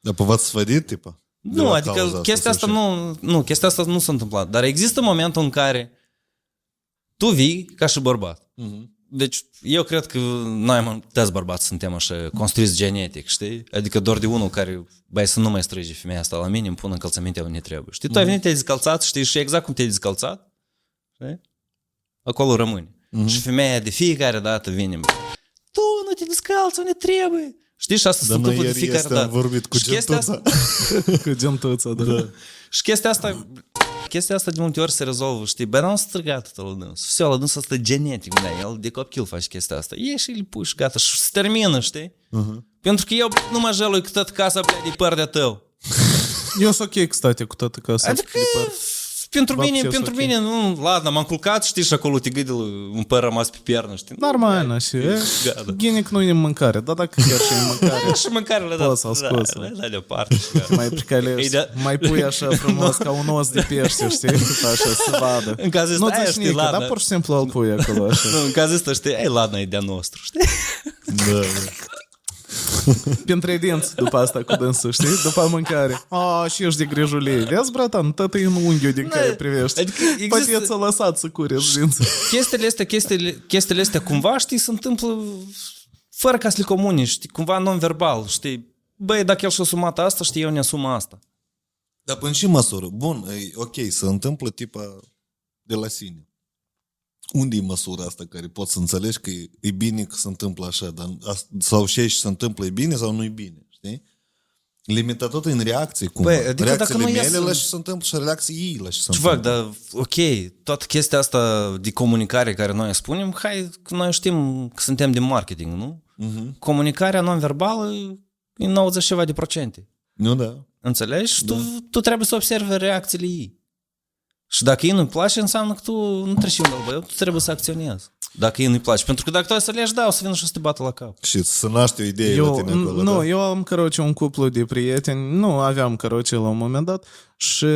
Dar pe v-ați sfădit, tipa? De Nu, la adică cauza chestia asta sau ce? nu, nu, chestia asta nu s-a întâmplat. Dar există momentul în care tu vii ca și bărbat. Mhm. Deci eu cred că noi am toți bărbați suntem așa construiți genetic, știi? Adică doar de unul care, băi, să nu mai strige femeia asta la mine, îmi pun încălțăminte unde trebuie. Știi, tu ai venit, te-ai dezcălțat, știi, și exact cum te-ai dezcălțat, știi? Acolo rămâni. Și femeia de fiecare dată vine, bă, tu nu te descalți unde trebuie. Știi, și asta se Dar noi întâmplă de ieri fiecare este dată. am vorbit cu Și chestia asta- gentuța. Cu gentuța, da. Și chestia asta, chestia asta de multe ori se rezolvă, știi? Bă, n-am strigat atât la dâns. Все, la dâns asta genetic, da, el de copil face chestia asta. E și îl pui și gata, și se termină, știi? Pentru că eu nu mă jelui că tot casa, bля, de păr de tău. Eu sunt ok, kстати, cu toată casa. Adică, pentru Вообще mine, sunt pentru ok. mine, nu, ladă, m-am culcat, știi, și acolo te gâdi un păr rămas pe piernă, știi? Normal, și Gata. Genic nu e mâncare, dar dacă chiar și e mâncare, Și mâncare le Poți da, să-l da, scoți. le da deoparte și gata. mai pricalești, Ei, da. mai pui așa frumos ca un os de pește, știi, Cât așa să vadă. În cazul ăsta, Nu aia, ți știi, nică, ladă. dar pur și simplu îl pui acolo așa. Nu, în cazul ăsta, știi, ei, ladă, e de-a nostru, știi? Da, da. Pentru dinți după asta cu dânsul, știi? După mâncare. A, și ești de grijulei. Vezi, bratan, tot e în unghiul din care privești. Adică Poate există- ți-a lăsat să cureți dinții. chestiile astea, chestiile, chestiile astea cumva, știi, se întâmplă fără ca să le comunici, știi, cumva non-verbal, știi, băi, dacă el și-a asumat asta, știi, eu ne-asum asta. Dar până și măsură. Bun, e ok, se întâmplă tipa de la sine. Unde e măsura asta care poți să înțelegi că e, e bine că se întâmplă așa, dar, as- sau ce și se întâmplă e bine sau nu e bine, știi? Limita tot în reacție, cum. Băi, adică Reacțiile dacă nu mele ies în- la ce se întâmplă și reacții ei la ce se Ceva, întâmplă. dar ok, toată chestia asta de comunicare care noi spunem, hai, că noi știm că suntem din marketing, nu? Mhm. Comunicarea non-verbală e 90 ceva de procente. Nu, da. Înțelegi? Și tu, tu trebuie să observi reacțiile ei. Și dacă ei nu-i place, înseamnă că tu nu treci un băiat, tu trebuie să acționezi. Dacă ei nu-i place. Pentru că dacă tu ai să le da, o să vină și o să te bată la cap. Și să naște o idee eu, la tine acolo, Nu, da? eu am, căroce, un cuplu de prieteni. Nu, aveam, căroce, la un moment dat. Și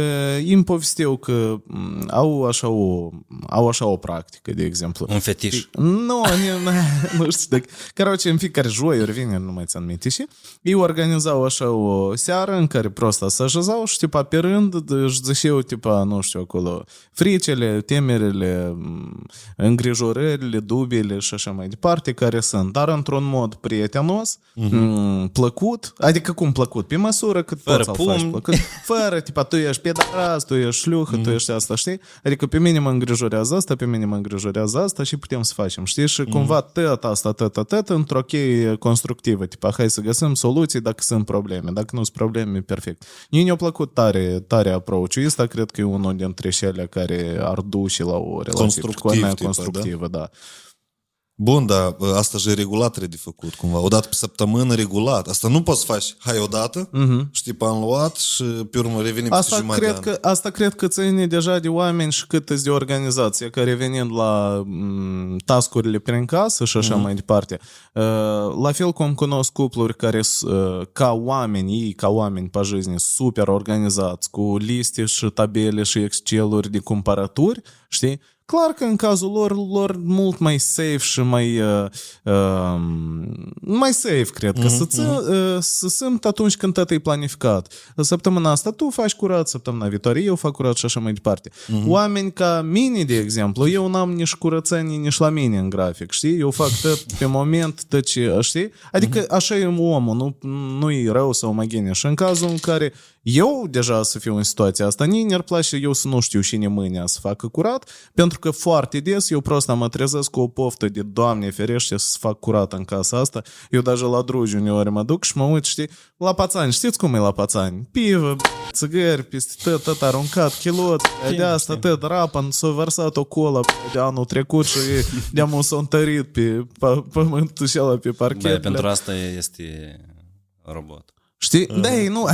îmi povesteau că mm, au așa o, au așa o practică, de exemplu. Un fetiș. Nu, nu, nu știu. Dacă, caroce, în fiecare joi, ori vine, nu mai ți aminte și ei organizau așa o seară în care prosta se așezau și, tipa, pe rând își zășeau, tipa, nu știu, acolo, fricele, temerile, mm, îngrijorările, dubile și așa mai departe, care sunt, dar într-un mod prietenos, uh-huh. plăcut, adică cum plăcut, pe măsură cât fără poți să faci plăcut, fără, tipa, tu ești pedaras, tu ești șluhă, tu ești asta, știi? Adică pe mine mă îngrijorează asta, pe mine mă îngrijorează asta și putem să facem, știi? Și cumva tot asta, tot, tot, tot, într-o cheie constructivă, tipa, hai să găsim soluții dacă sunt probleme, dacă nu sunt probleme, perfect. Mie mi-a plăcut tare, tare approach-ul ăsta, cred că e unul dintre cele care ar duce la o relație Constructiv, pricolnă, tipa, constructivă, da. Bun, dar bă, asta și regulat trebuie de făcut cumva. O dată pe săptămână regulat. Asta nu poți să faci, hai odată, uh-huh. știi, pe am luat și pe urmă revenim peste Asta jumătate de cred, an. că, asta cred că ține deja de oameni și cât de organizație, că revenind la m, tascurile prin casă și așa mm. mai departe. Uh, La fel cum cunosc cupluri care s- uh, ca oameni, ei ca oameni pe жизни, super organizați, cu liste și tabele și Excel-uri de cumpărături, știi? Clar că în cazul lor, lor mult mai safe și mai uh, uh, mai safe, cred că, să, ți, uh, să simt atunci când tot e planificat. Săptămâna asta tu faci curat, săptămâna viitoare eu fac curat și așa mai departe. Oameni ca mine, de exemplu, eu n-am nici curățenie nici la mine în grafic, știi? Eu fac tot pe moment, tot ce, știi? Adică așa e omul, nu, nu e rău sau omogene. Și în cazul în care eu deja să fiu în situația asta, nici ne-ar place eu să nu știu cine mâine să facă curat, pentru că foarte des eu prost mă trezesc cu o poftă de Doamne ferește să fac curat în casa asta. Eu deja la drugi uneori mă duc și mă uit, știi, la pațani, știți cum e la pațani? Pivă, țigări, peste tot, tot aruncat, chilot, de asta, tot, rapan, s-a vărsat o colă de anul trecut și de-am s-a întărit pe pe- pământul și ăla pe parchet. Da, bля. pentru asta este robot. Știi? Da, ei, nu...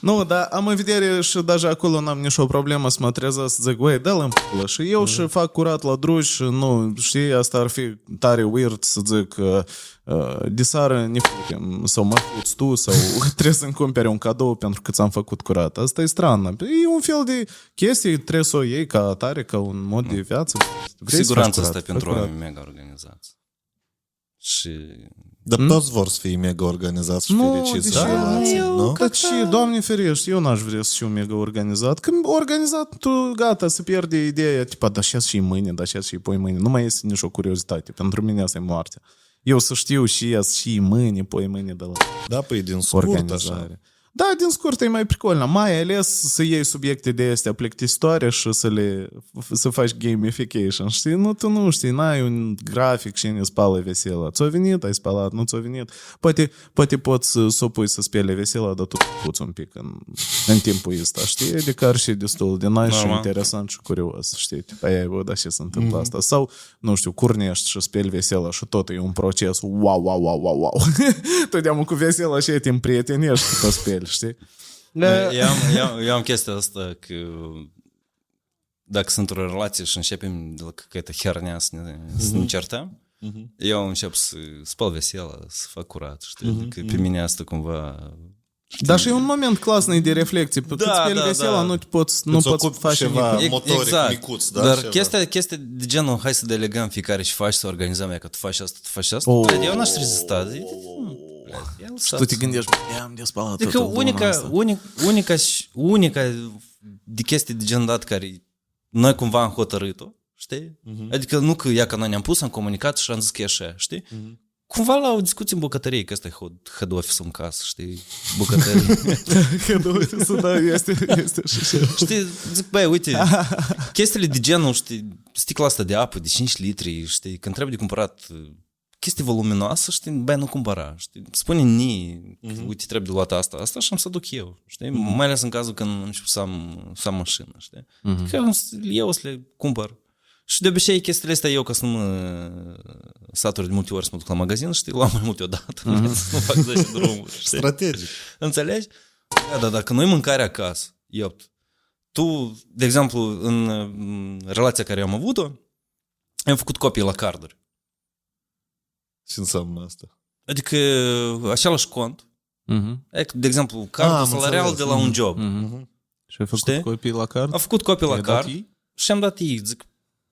nu, dar am în vedere și deja acolo n-am nicio problemă să mă trezesc să zic, băi, dă-l în pulă. Și eu și fac curat la druși și nu, știi, asta ar fi tare weird să zic uh, uh, de seară ne futem sau mă fuți tu sau trebuie să-mi cumpere un cadou pentru că ți-am făcut curat. Asta e strană. E un fel de chestie, trebuie să o iei ca atare, ca un mod de viață. Cu Vrei să siguranță faci asta e curat, pentru fă curat. oameni mega organizați. Și Dar toți vor să fie mega organizați și Nu, fericiți deși în relații, nu? Că și, doamne ferește, eu n-aș vrea să fiu mega organizat. Când organizat, tu gata, se pierde ideea, tipa, da și și mâine, da și și poi mâine. Nu mai este nicio curiozitate. Pentru mine asta e moartea. Eu să știu și azi și mâine, poi mâine de la Da, păi din scurt așa. Organizare. Da, din scurt e mai pricolnă. Mai ales să iei subiecte de astea plictisitoare și să le să faci gamification. Știi? Nu, tu nu știi, n-ai un grafic și ne spală vesela. Ți-a venit, ai spalat, nu ți-a venit. Poate, poate poți să s-o pui să spele vesela, dar tu puți un pic în, în timpul ăsta, știi? Adică ar și destul de nice și Normal. interesant și curios, știi? Tipa, aia, bă, da, ce se întâmplă asta. Sau, nu știu, curnești și speli vesela și tot e un proces wow, wow, wow, wow, wow. Totdeauna cu vesela și te împrietenești cu speli, știi? Da. Eu am, eu, am, eu am chestia asta că dacă sunt într-o relație și începem de la căcătă hernea să ne, mm-hmm. să ne mhm. certăm, mm-hmm. eu încep să spăl vesela, să fac curat, știi? Mm-hmm. Că pe mine asta cumva Știi? Dar și e un moment clasnic de reflecție. da. da, cât speli da, vesela, da. nu poți, nu poți face ceva nimic. motoric exact. micuț. Da, Dar ceva. chestia, chestia de genul, hai să delegăm fiecare și faci, să organizăm, ea, că tu faci asta, tu faci asta. Oh. Eu n-aș rezista. Oh, oh, oh ia Și lăsați." tu te gândești, "Bă, am de spălat Adică totul luna unica, asta." unica, unica, și- unica de chestii de gen dat care noi cumva am hotărât-o, știi? Uh-huh. Adică nu că ea că noi ne-am pus, am comunicat și am zis că e așa, știi? Uh-huh. Cumva la o discuție în bucătărie, că ăsta e head- head office în casă, știi? Bucătărie. Că nu, să da, este, este și așa. știi, zic, băi, uite, chestiile de genul, știi, sticla asta de apă de 5 litri, știi, când trebuie de cumpărat uh, chestii voluminoasă, știi, băi, nu cumpăra, știi, spune ni, uh-huh. uite, trebuie de luat asta, asta și am să duc eu, știi, uh-huh. mai ales în cazul când am început să am, să am mașină, știi, uh-huh. că am să- eu o să le cumpăr. Și de obicei chestiile astea eu, ca să nu mă satur de multe ori să mă duc la magazin, știi, luam mai multe odată, uh-huh. să nu fac 10 drumuri, știi? Strategic. Înțelegi? Da, dar dacă noi mâncare acasă, eu, tu, de exemplu, în mm, relația care am avut-o, am făcut copii la carduri. Ce înseamnă asta? Adică același cont, Mhm. e, de exemplu, Ah, cardul am salarial înțeles. de la un job. Mhm. Și ai făcut Știi? copii la card? A făcut copii la I-ai dat card ei? și am dat ei. Zic,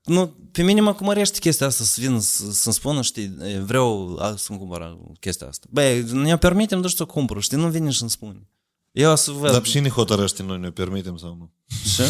nu, pe mine mă cumărește chestia asta să vin să, să-mi spună, știi, e, vreau a, să-mi cumpăr chestia asta. Băi, ne permitem doar să o cumpăr, știi, nu vine și-mi spune. Eu o să văd. Dar cine hotărăște noi ne permitem sau nu? Ce?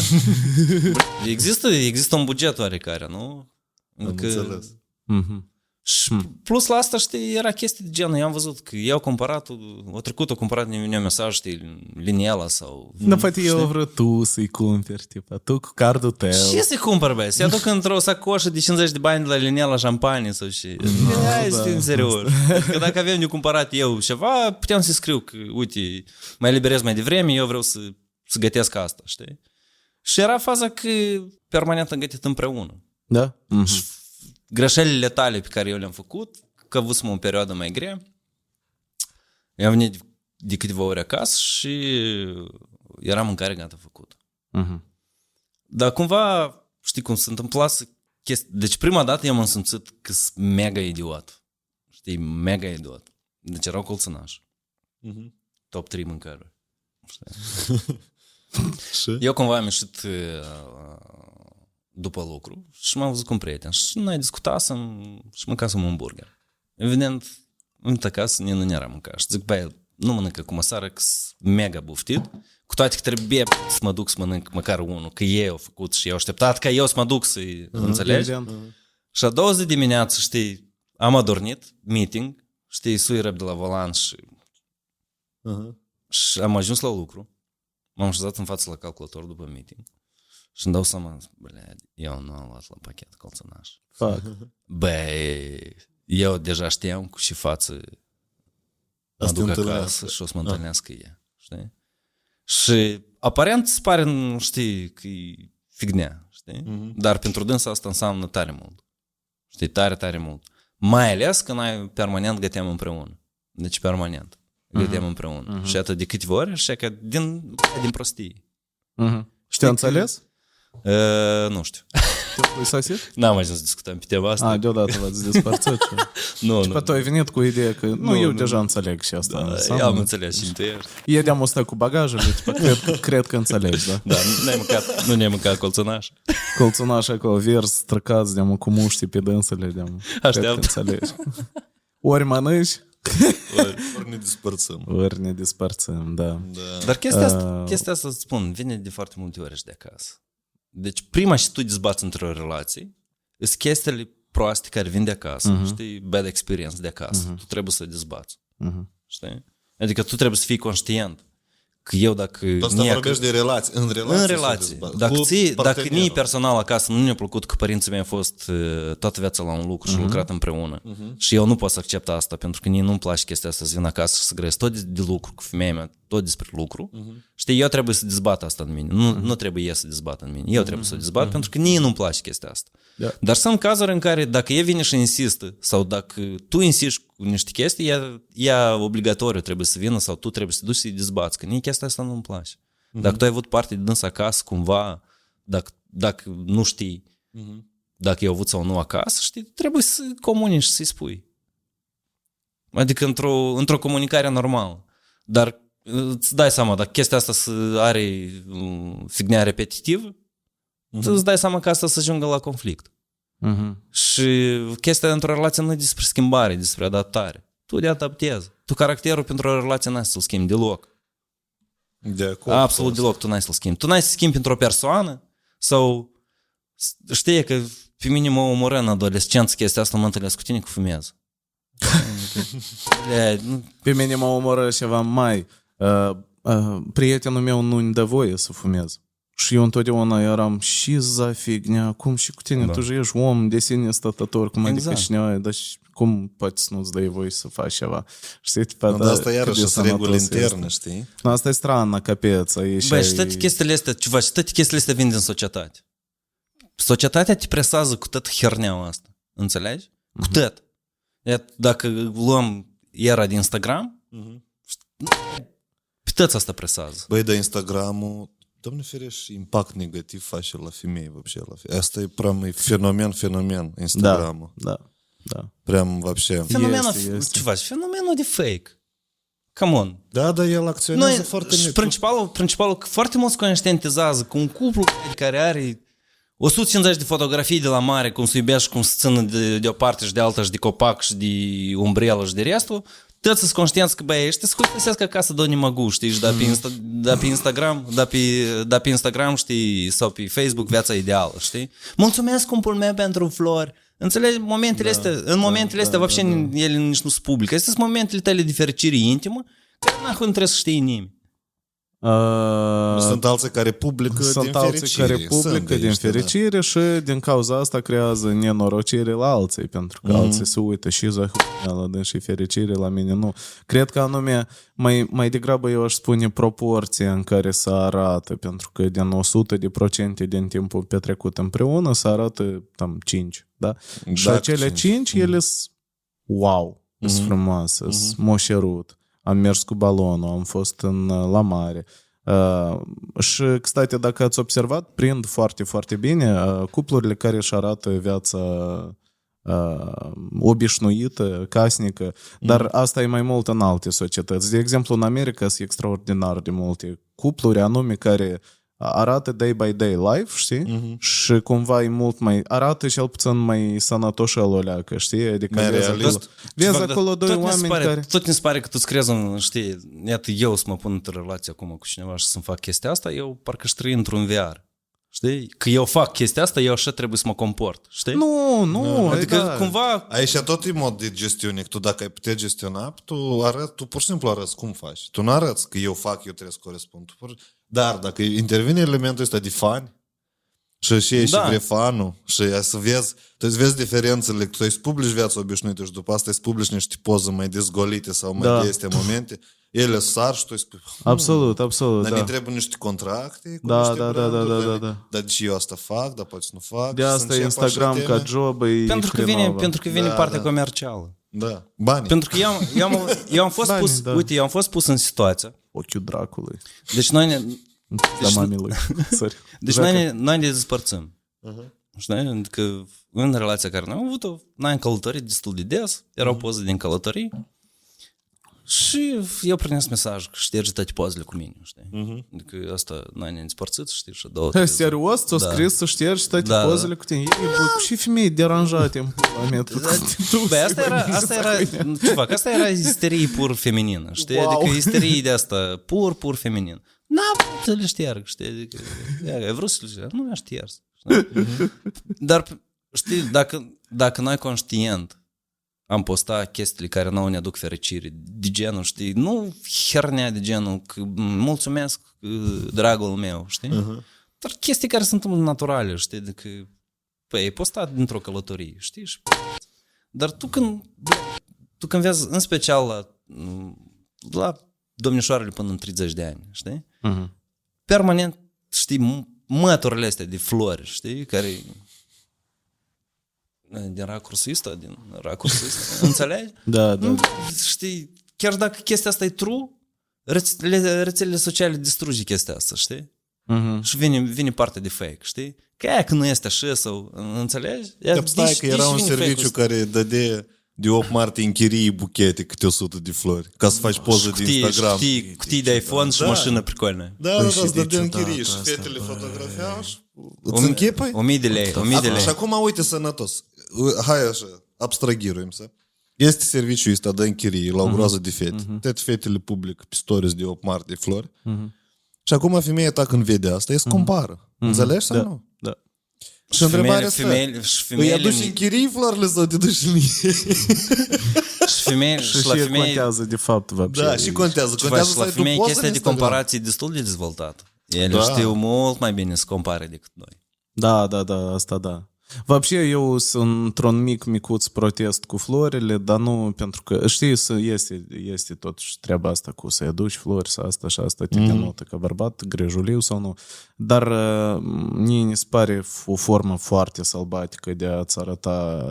există, există un buget oarecare, nu? Am Adică- înțeles. Mhm. Și plus la asta, știi, era chestii de genul. Eu am văzut că eu cumpărat, o trecut, o cumpărat din un mesaj, știi, liniela sau... Da, poate eu vreau tu să-i cumperi, tipa, tu cu cardul tău. Ce să-i cumpăr, băi? Să-i aduc într-o sacoșă de 50 de bani de la liniela șampanie sau și... Hai să fim serios. Că dacă avem de cumpărat eu ceva, puteam să scriu că, uite, mai liberez mai devreme, eu vreau să, să gătesc asta, știi? Și era faza că permanent am gătit împreună. Da? Mhm. Greșelile tale pe care eu le-am făcut, că avusem o perioadă mai grea, eu am venit de, de câteva ori acasă și era mâncare gata făcută. Mhm. Dar cumva, știi cum se întâmpla să chesti... Deci prima dată eu m-am simțit că sunt mega idiot. Știi, mega idiot. Deci erau colțănași. Top 3 mâncare. Știi? Și? Eu cumva am ieșit uh, după lucru și m-am văzut cu un prieten și noi discutasem și mâncasem un burger. Evident, am venit acasă, nici nu era mâncat. Și zic, băi, nu mănâncă cu măsară, că sunt mega buftit. Cu toate că trebuie să mă duc să mănânc măcar unul, că ei au făcut și eu așteptat ca eu să mă duc să-i înțelegi. Evident. Și a doua zi dimineață, știi, am adormit, meeting, știi, sui răb de la volan și, Aha. și am ajuns la lucru. M-am așezat în față la calculator după meeting și îmi dau seama, bă, eu nu am luat la pachet colțănaș. Fac. Băi, eu deja știam cu și față mă Asta duc te acasă întâlnească. și o să mă întâlnească ea. Știi? Și aparent îți pare, nu știi, că e fignia, știi? Dar pentru dânsa asta înseamnă tare mult. Știi, tare, tare mult. Mai ales că noi permanent găteam împreună. Deci permanent. Găteam împreună. Și atât de câteva ori, și că din, din prostii. Mhm. Și te-a înțeles? Uh, nu știu. Te-ai sosit? N-am ajuns să discutăm pe tema asta. A, deodată v-ați despărțit. și- nu, Și nu. pe tu ai venit cu ideea că, nu, Nu, eu nu. deja înțeleg și asta. Da, înseamnă. eu am înțeles și tu ești. Iedeam o cu bagajele, tipa, cred, cred că înțelegi, da? Da, nu ne-ai mâncat, nu ne-ai mâncat colțănaș. Colțunaș acolo, vers, străcați, de cu muștii pe dânsele, de cred că Așteaptă. înțelegi. Ori mănânci, Ori, ori ne dispărțăm. ori ne dispărțim, da. Da. Dar chestia asta, chestia asta, îți spun, vine de foarte multe ori și de acasă. Deci prima și tu dezbați între o relație, sunt chestiile proaste care vin de acasă, uh-huh. știi, bad experience de acasă. Uh-huh. Tu trebuie să dezbați. Mhm. Știi? Adică tu trebuie să fii conștient că eu dacă... Asta mie- vorbești de relații. În relații. în se relație. dezbat. Dacă, Cu ții, dacă partenerul. mie personal acasă nu ne-a plăcut că părinții mei au fost uh, toată viața la un lucru și lucrat împreună și eu nu pot să accept asta pentru că nici nu-mi place chestia asta să vin acasă și să grăiesc tot de, de lucru cu femeia mea, tot despre lucru. Știi, eu trebuie să dezbat asta în mine. Nu, nu trebuie ea să dezbată în mine. Eu trebuie să o dezbat pentru că nici nu-mi place chestia asta. Da. Dar sunt cazuri în care dacă e vine și insistă sau dacă tu insisti cu niște chestii, ea, ea obligatoriu trebuie să vină sau tu trebuie să te duci să-i dezbați, că nici chestia asta nu-mi place. Dacă tu ai avut parte de dâns acasă, cumva, dacă, dacă nu știi dacă e avut sau nu acasă, știi, trebuie să comunici și să-i spui. Adică într-o, într-o comunicare normală. Dar îți dai seama, dacă chestia asta să are um, fignia repetitivă, mm-hmm. îți dai seama că asta să ajungă la conflict. Mhm. Și chestia într-o relație nu e despre schimbare, e despre adaptare. Tu te adaptezi. Tu caracterul pentru o relație n-ai să-l schimbi deloc. De acord. Absolut deloc tu n-ai să-l schimbi. Tu n-ai să schimbi pentru o persoană sau știi că pe mine mă omoră în adolescență chestia asta, mă întâlnesc cu tine cu fumez. Bля, nu- Pe mine mă omoră ceva mai. Uh, uh, prietenul meu nu-mi dă voie să fumez. Și eu întotdeauna eram și za fignia, cum și cu tine, Da. tu și ești om de sine stătător, cum adică Exact. cineva, dar și cum poți să nu-ți dai voie să faci ceva? Știi, tipa, Dar asta iarăși cât de sunt reguli sănătos interne, este. știi? Nu, asta e strană, capeț, aici Băi, ai- și toate chestiile astea, ceva, și toate chestiile astea vin din societate. Societatea te presează cu tot herneaua asta. Înțelegi? Cu tot. Iată, dacă luăm era de Instagram, pe toți asta presează. Băi, dar Instagramul Doamne ferește, și impact negativ face la femei, вообще, la femei. Asta e prea e fenomen, fenomen, Da, Instagram-ul. da, da. Prям, вообще. Fenomenul, Este, este. ce faci? Fenomenul de fake. Come on. Da, da, el acționează Noi, foarte și net. principalul, principalul, că foarte mulți conștientizează că un cuplu care are 150 de fotografii de la mare, cum se iubește, cum se țină de, de o parte și de alta și de copac și de umbrelă și de restul, toți sunt conștienți că, băi, ăștia se găsesc acasă de unii măgu, știi, și da pe, Insta, da pe Instagram, da pe, da pe Instagram, știi, sau pe Facebook, viața ideală, știi? Mulțumesc, cumpul meu, pentru flori. Înțelegi? Momentele da, astea, în momentele astea, da, da, da. ele nici nu sunt publice. Astea sunt momentele tale de fericire intimă, care n-ai nu trebuie să știi nimeni. Uh, Sunt alții care publică sunt din alții fericire. care publică Sunt din niște, da. fericire și din cauza asta creează nenorocire la alții, pentru că mm-hmm. alții se uită și zahuială de și fericire la mine nu. Cred că anume, mai, mai degrabă eu aș spune proporția în care se arată, pentru că din 100 de procente din timpul petrecut împreună se arată tam 5, da? și Dacă acele cinci. 5, ele sunt wow, sunt frumoase, sunt moșerut am mers cu balonul, am fost în uh, la mare. Uh, și, căstate, dacă ați observat, prind foarte, foarte bine uh, cuplurile care își arată viața uh, obișnuită, casnică, dar mm. asta e mai mult în alte societăți. De exemplu, în America sunt extraordinar de multe cupluri, anume care arată day by day life, știi? Uh-huh. Și cumva e mult mai... Arată cel puțin mai sănătoșel o leacă, știi? Adică Mai vezi realist. acolo, vezi Ceva, dar acolo doi tot mi se oameni pare, care... Tot mi se pare că tu crezi în, știi, iată eu să mă pun într-o relație acum cu cineva și să-mi fac chestia asta, eu parcă își trăi într-un VR. Știi? Că eu fac chestia asta, eu așa trebuie să mă comport. Știi? Nu, nu, Adică da. cumva Aici tot e mod de gestiune. că Tu dacă ai putea gestiona, tu, arăt, tu pur și simplu arăți cum faci. Tu nu arăți că eu fac, eu trebuie să corespund. Tu pur... Dar dacă intervine elementul ăsta de fani, și și ești Da. da. vrei fanul și ai să vezi, tu îți vezi diferențele, tu îți publici viața obișnuită și după asta îți publici niște poze mai dezgolite sau mai Da. da. de este momente, ele sar și tu îi spui, Absolut, absolut, dar da. ne trebuie niște contracte cu Da, niște da, da, da, branduri, da, care- da, da. Dar de ce eu asta fac, dar poate să nu fac. De și să asta încep Instagram așa ca teme. job e pentru că vine, hrenovă. pentru că vine Da, partea da. comercială. Da, bani. Pentru că eu, am- eu, am, eu am fost Bani, pus, da. uite, eu am fost pus în situația. Ochiul dracului. Deci noi ne, Da, mamilui. Sorry. deci noi ne, noi ne despărțim. Știi? Adică în relația care noi am avut-o, noi am călătorit destul de des, erau poze din călătorii și eu primesc mesaj că șterge toate pozele cu mine, știi? Adică asta noi ne-am despărțit, știi, și două, Hey, trei serios? Ți-o Da. scris să ștergi toate Da, da. pozele cu tine? Ei, bă, și femei deranjate în pula mea. Tu- tu- Băi, asta era, asta era, ce fac, asta era isterie pur feminină, știi? Wow. Adică isterie de asta, pur, pur feminin. N-a să le șteargă, știi? Adică, ia, ai vrut să le șteargă, nu mi-a șters. știi? Dar, știi, dacă, dacă noi conștient am postat chestiile care nouă ne aduc fericire, de genul, știi, nu hernea de genul, că mulțumesc, uh, dragul meu, știi? Dar chestii care sunt naturale, știi, adică, păi, ai postat dintr-o călătorie, știi? Și dar tu când, tu când vezi, în special la, la domnișoarele până în 30 de ani, știi? Mhm. Permanent, știi, m- măturile astea de flori, știi, care din racursul ăsta, din racursul ăsta, înțelegi? Da, da. Nu, știi, chiar dacă chestia asta e true, rețele, rețelele sociale distruge chestia asta, știi? Mhm. Și vine, vine partea de fake, știi? Că aia că nu este așa sau, înțelegi? Ia, Da, stai dici- că era dici un vine serviciu fake-ul care dădea de 8 martie închirii buchete câte 100 de flori ca să faci poză de Cutii, Instagram. cutii, cutii de iPhone și Da. mașină pricolnă. Da, da, Păi da, și îți de dădea ciudat închirii și asta, fetele băi. fotografiau și O îți închipăi? O mii de lei, o mii de lei. Și acum uite sănătos. Hai așa, abstrahiruim să. Este serviciul ăsta de închirie la o groază de fete. Toate fetele public pe stories de 8 martie flori. Și acum femeia ta când vede asta, ea se compară. Înțelegi sau Da, nu? da. Și întrebarea femeile, asta, și îi femeile, aduci în chirii florile sau te duci în ei? și femeile, Și, și la și femei, contează de fapt, вообще. Da, și contează. și Contează și să la ai tu femei poză chestia în de Instagram. comparație destul de dezvoltată. Ele Da. știu mult mai bine să compare decât noi. Da, da, da, asta da. Вообще, eu sunt într-un mic, micuț protest cu florile, dar nu pentru că, știi, să este, este totuși treaba asta cu să-i aduci flori, să asta și asta, te denotă ca bărbat, grejuliu sau nu. Dar uh, mie mi se pare o formă foarte sălbatică de a-ți arăta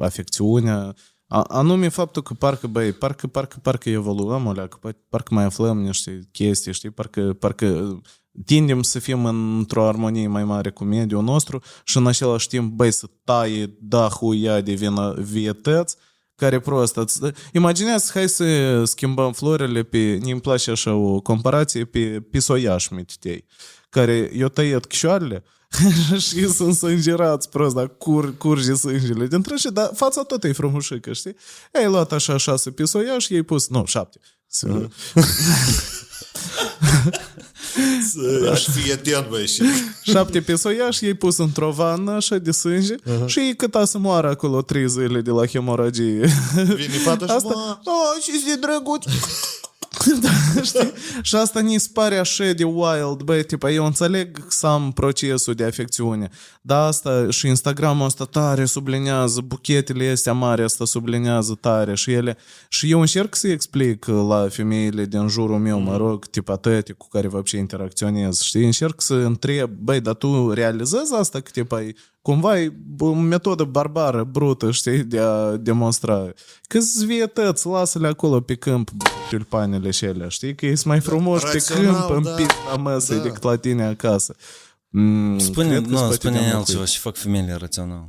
afecțiunea, a, anume faptul că parcă, băi, parcă, parcă, parcă evoluăm, alea, că parcă mai aflăm niște chestii, știi, parcă, parcă tindem să fim într-o armonie mai mare cu mediul nostru și în același timp, băi, să taie dahuia de vină, vietăți care prost. Îți- Imaginează, hai să schimbăm florile pe, ne îmi place așa o comparație, pe pisoiaș mititei, care eu tăiet chișoarele și sunt sângerați prost, dar cur, curge sângele dintre și, dar fața tot e frumușică, știi? Ai luat așa șase pisoiași și i-ai pus, nu, șapte. Să- Aș fi atent, băi, și... șapte pisoiași, i-ai pus într-o vană așa de sânge și ei câta să moară acolo trei zile de la hemoragie. Vine fata și... Asta, "Mă, oh, ce zi drăguț! da, știi? Și asta ni se pare așa de wild, băi, tipa, eu înțeleg să am procesul de afecțiune, dar asta și Instagramul ăsta tare sublinează, buchetele astea mari asta sublinează tare și ele, și eu încerc să explic la femeile din jurul meu, mă rog, tipa tăte cu care văbșe interacționez, știi, încerc să întreb, băi, dar tu realizezi asta că, tipa, e cumva e o metodă barbară, brută, știi, de a demonstra. Că zvietăți, lasă-le acolo pe câmp, bă, tulpanele și alea, știi? Că ești mai frumos pe rațional, câmp, în da. pizda măsăi Da. decât la tine acasă. Mm, Spune, cred că nu, spate spune de-a altceva mult. și fac femeile rațional.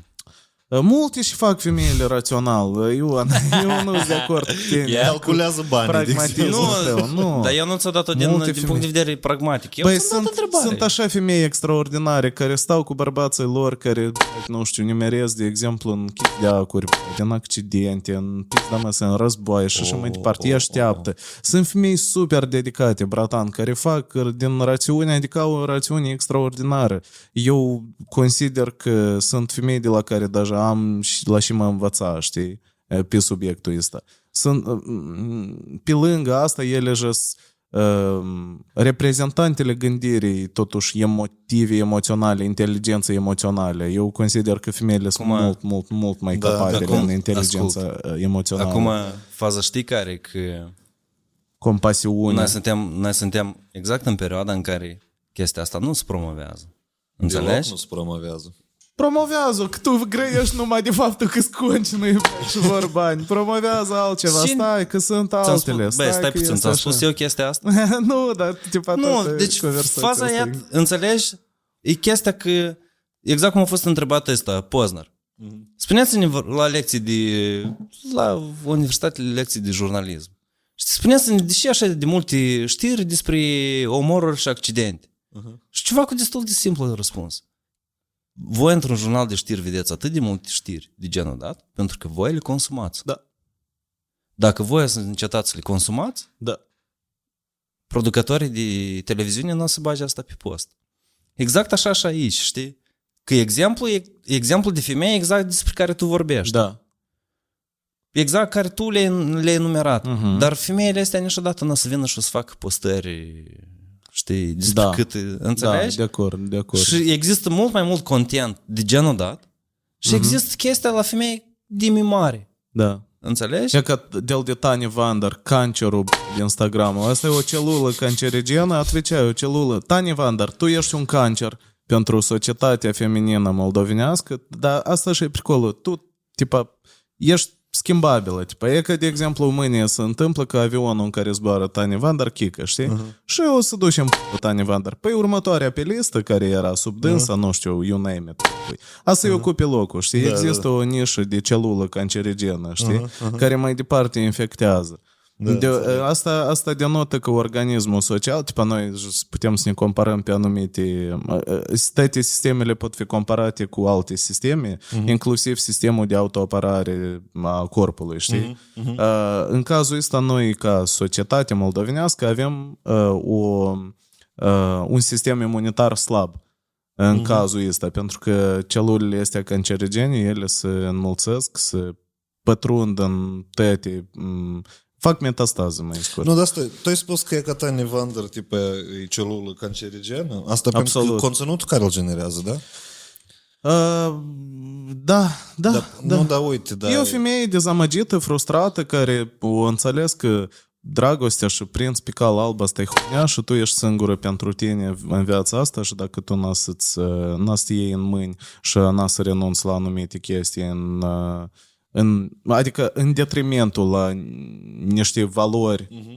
Multe și fac femeile rațional. Ioan, eu nu sunt de acord cu tine. Calculează banii, de Pragmatismul exemplu. tău, nu. Dar eu nu ți-o dat-o din, Multe din femei. punct de vedere pragmatic. Eu Păi ți-am dat sunt, întrebare. sunt așa femei extraordinare care stau cu bărbații lor care, nu știu, nimeresc, de exemplu, în chideacuri, în accidente, în pizda mea, în război și așa mai departe. Ei așteaptă. Sunt femei super dedicate, bratan, care fac din rațiune, adică au o rațiune extraordinară. Eu consider că sunt femei de la care deja am și la și mă învăța, știi, pe subiectul ăsta. Sunt, pe lângă asta, ele just reprezentantele gândirii, totuși emotive, emoționale, inteligență emoționale. Eu consider că femeile sunt Acum- mult, mult, mult mai Da, capabile acum- în inteligență emoțională. Acum, faza știi care? Că compasiune. noi suntem, noi suntem exact în perioada în care chestia asta nu se promovează. Deloc Înțelegi? nu se promovează. Promovează că tu grăiești numai de faptul că sconci nu și vor bani. Promovează altceva. Și- Stai că sunt Ți-am altele. spus, băi, stai că puțin, este ți-am așa. spus eu chestia asta? nu, dar tipa Nu, toată deci conversația faza asta e, e- înțelegi, e chestia că, exact cum a fost întrebat ăsta, Poznar. Spuneți-ne la lecții de, la universitatele lecții de jurnalism. Și spuneți-ne de ce așa de multe știri despre omoruri și accidente. Și ceva cu destul de simplu răspuns. Voi într-un jurnal de știri vedeți atât de multe știri de genul dat, pentru că voi le consumați. Da. Dacă voi să încetați să le consumați, Da. producătorii de televiziune nu o să bage asta pe post. Exact așa și aici, știi? Că exemplu e exemplu de femeie exact despre care tu vorbești. Da. Exact care tu le-ai, le-ai enumerat. Mhm. Dar femeile astea niciodată nu o să vină și o să facă postări, știi, despre da. cât, da, înțelegi? Da, de acord, de acord. Și există mult mai mult content de genul dat și uh-huh. există chestia la femei dimi mare. Da. Înțelegi? E ca del de Tani Vander, cancerul de Instagram. Asta e o celulă cancerigenă, atveceai o celulă. Tani Vander, tu ești un cancer pentru societatea feminină moldovenească, dar asta și e pricolul. Tu, tipa, ești schimbabilă. Tipa, e că, de exemplu, mâine se întâmplă că avionul în care zboară Tani Vander chică, știi? Uh-huh. Și o să ducem pe Tani Vander. Păi următoarea pe listă, care era sub dânsa, uh-huh. nu știu, you name it. Păi, Asta uh-huh. e ocupe locul, știi? Da, Există o nișă de celulă cancerigenă, știi? Uh-huh. Uh-huh. Care mai departe infectează. Da, de, asta, asta denotă că organismul social, tipa noi putem să ne comparăm pe anumite... Toate sistemele pot fi comparate cu alte sisteme, uh-huh. inclusiv sistemul de autoapărare a corpului, știi? Uh-huh. Uh, în cazul ăsta, noi, ca societate moldovenească, avem uh, o, uh, un sistem imunitar slab în uh-huh. cazul ăsta, pentru că celulele astea cancerigene, ele se înmulțesc, se pătrund în toate fac metastază mai scurt. Nu, dar asta, tu ai spus că e ca Tani Vander, tipa, e celulă cancerigenă? Asta Absolut. pentru că conținutul care îl generează, da? Uh, da, da, da, da. Nu, da, uite, da. E o femeie dezamăgită, frustrată, care o înțeles că dragostea și prins pe cal alb asta e hunia și tu ești singură pentru tine în viața asta și dacă tu n-a să-ți, n-a să iei în mâini și n-a să renunți la anumite chestii în, în, adică în detrimentul la niște valori uh-huh.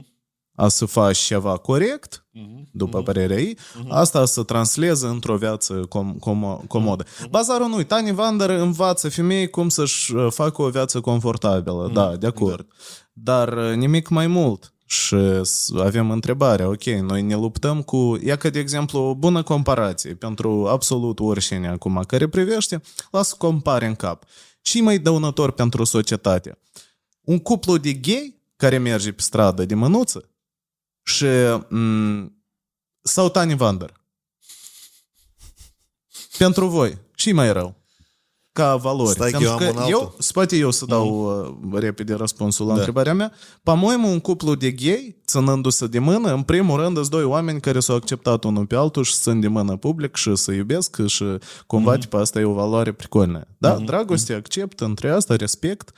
a să faci ceva corect, după părerea ei, asta să transleze într-o viață com- com- comodă. Bazarul nu Tani Vander învață femei cum să-și uh, facă o viață confortabilă, da, de acord. Dar uh, nimic mai mult. Și s- avem întrebarea, ok, noi ne luptăm cu... Ia că, de exemplu, o bună comparație pentru absolut oricine acum care privește, lasă compare în cap. Și mai dăunător pentru societate. Un cuplu de gay care merge pe stradă de mânuță și m- sau Tani Vander. Pentru voi, și mai rău ca valori. Stai că eu, că eu spate eu să dau mm. repede răspunsul la da. întrebarea mea. Pamoimă, un cuplu de gay, ținându-se de mână, în primul rând sunt doi oameni care s-au acceptat unul pe altul și sunt de mână public și se iubesc și cumva mm. tipa asta e o valoare pricolnă. Da? Mm. Dragoste, mm. accept, între asta, respect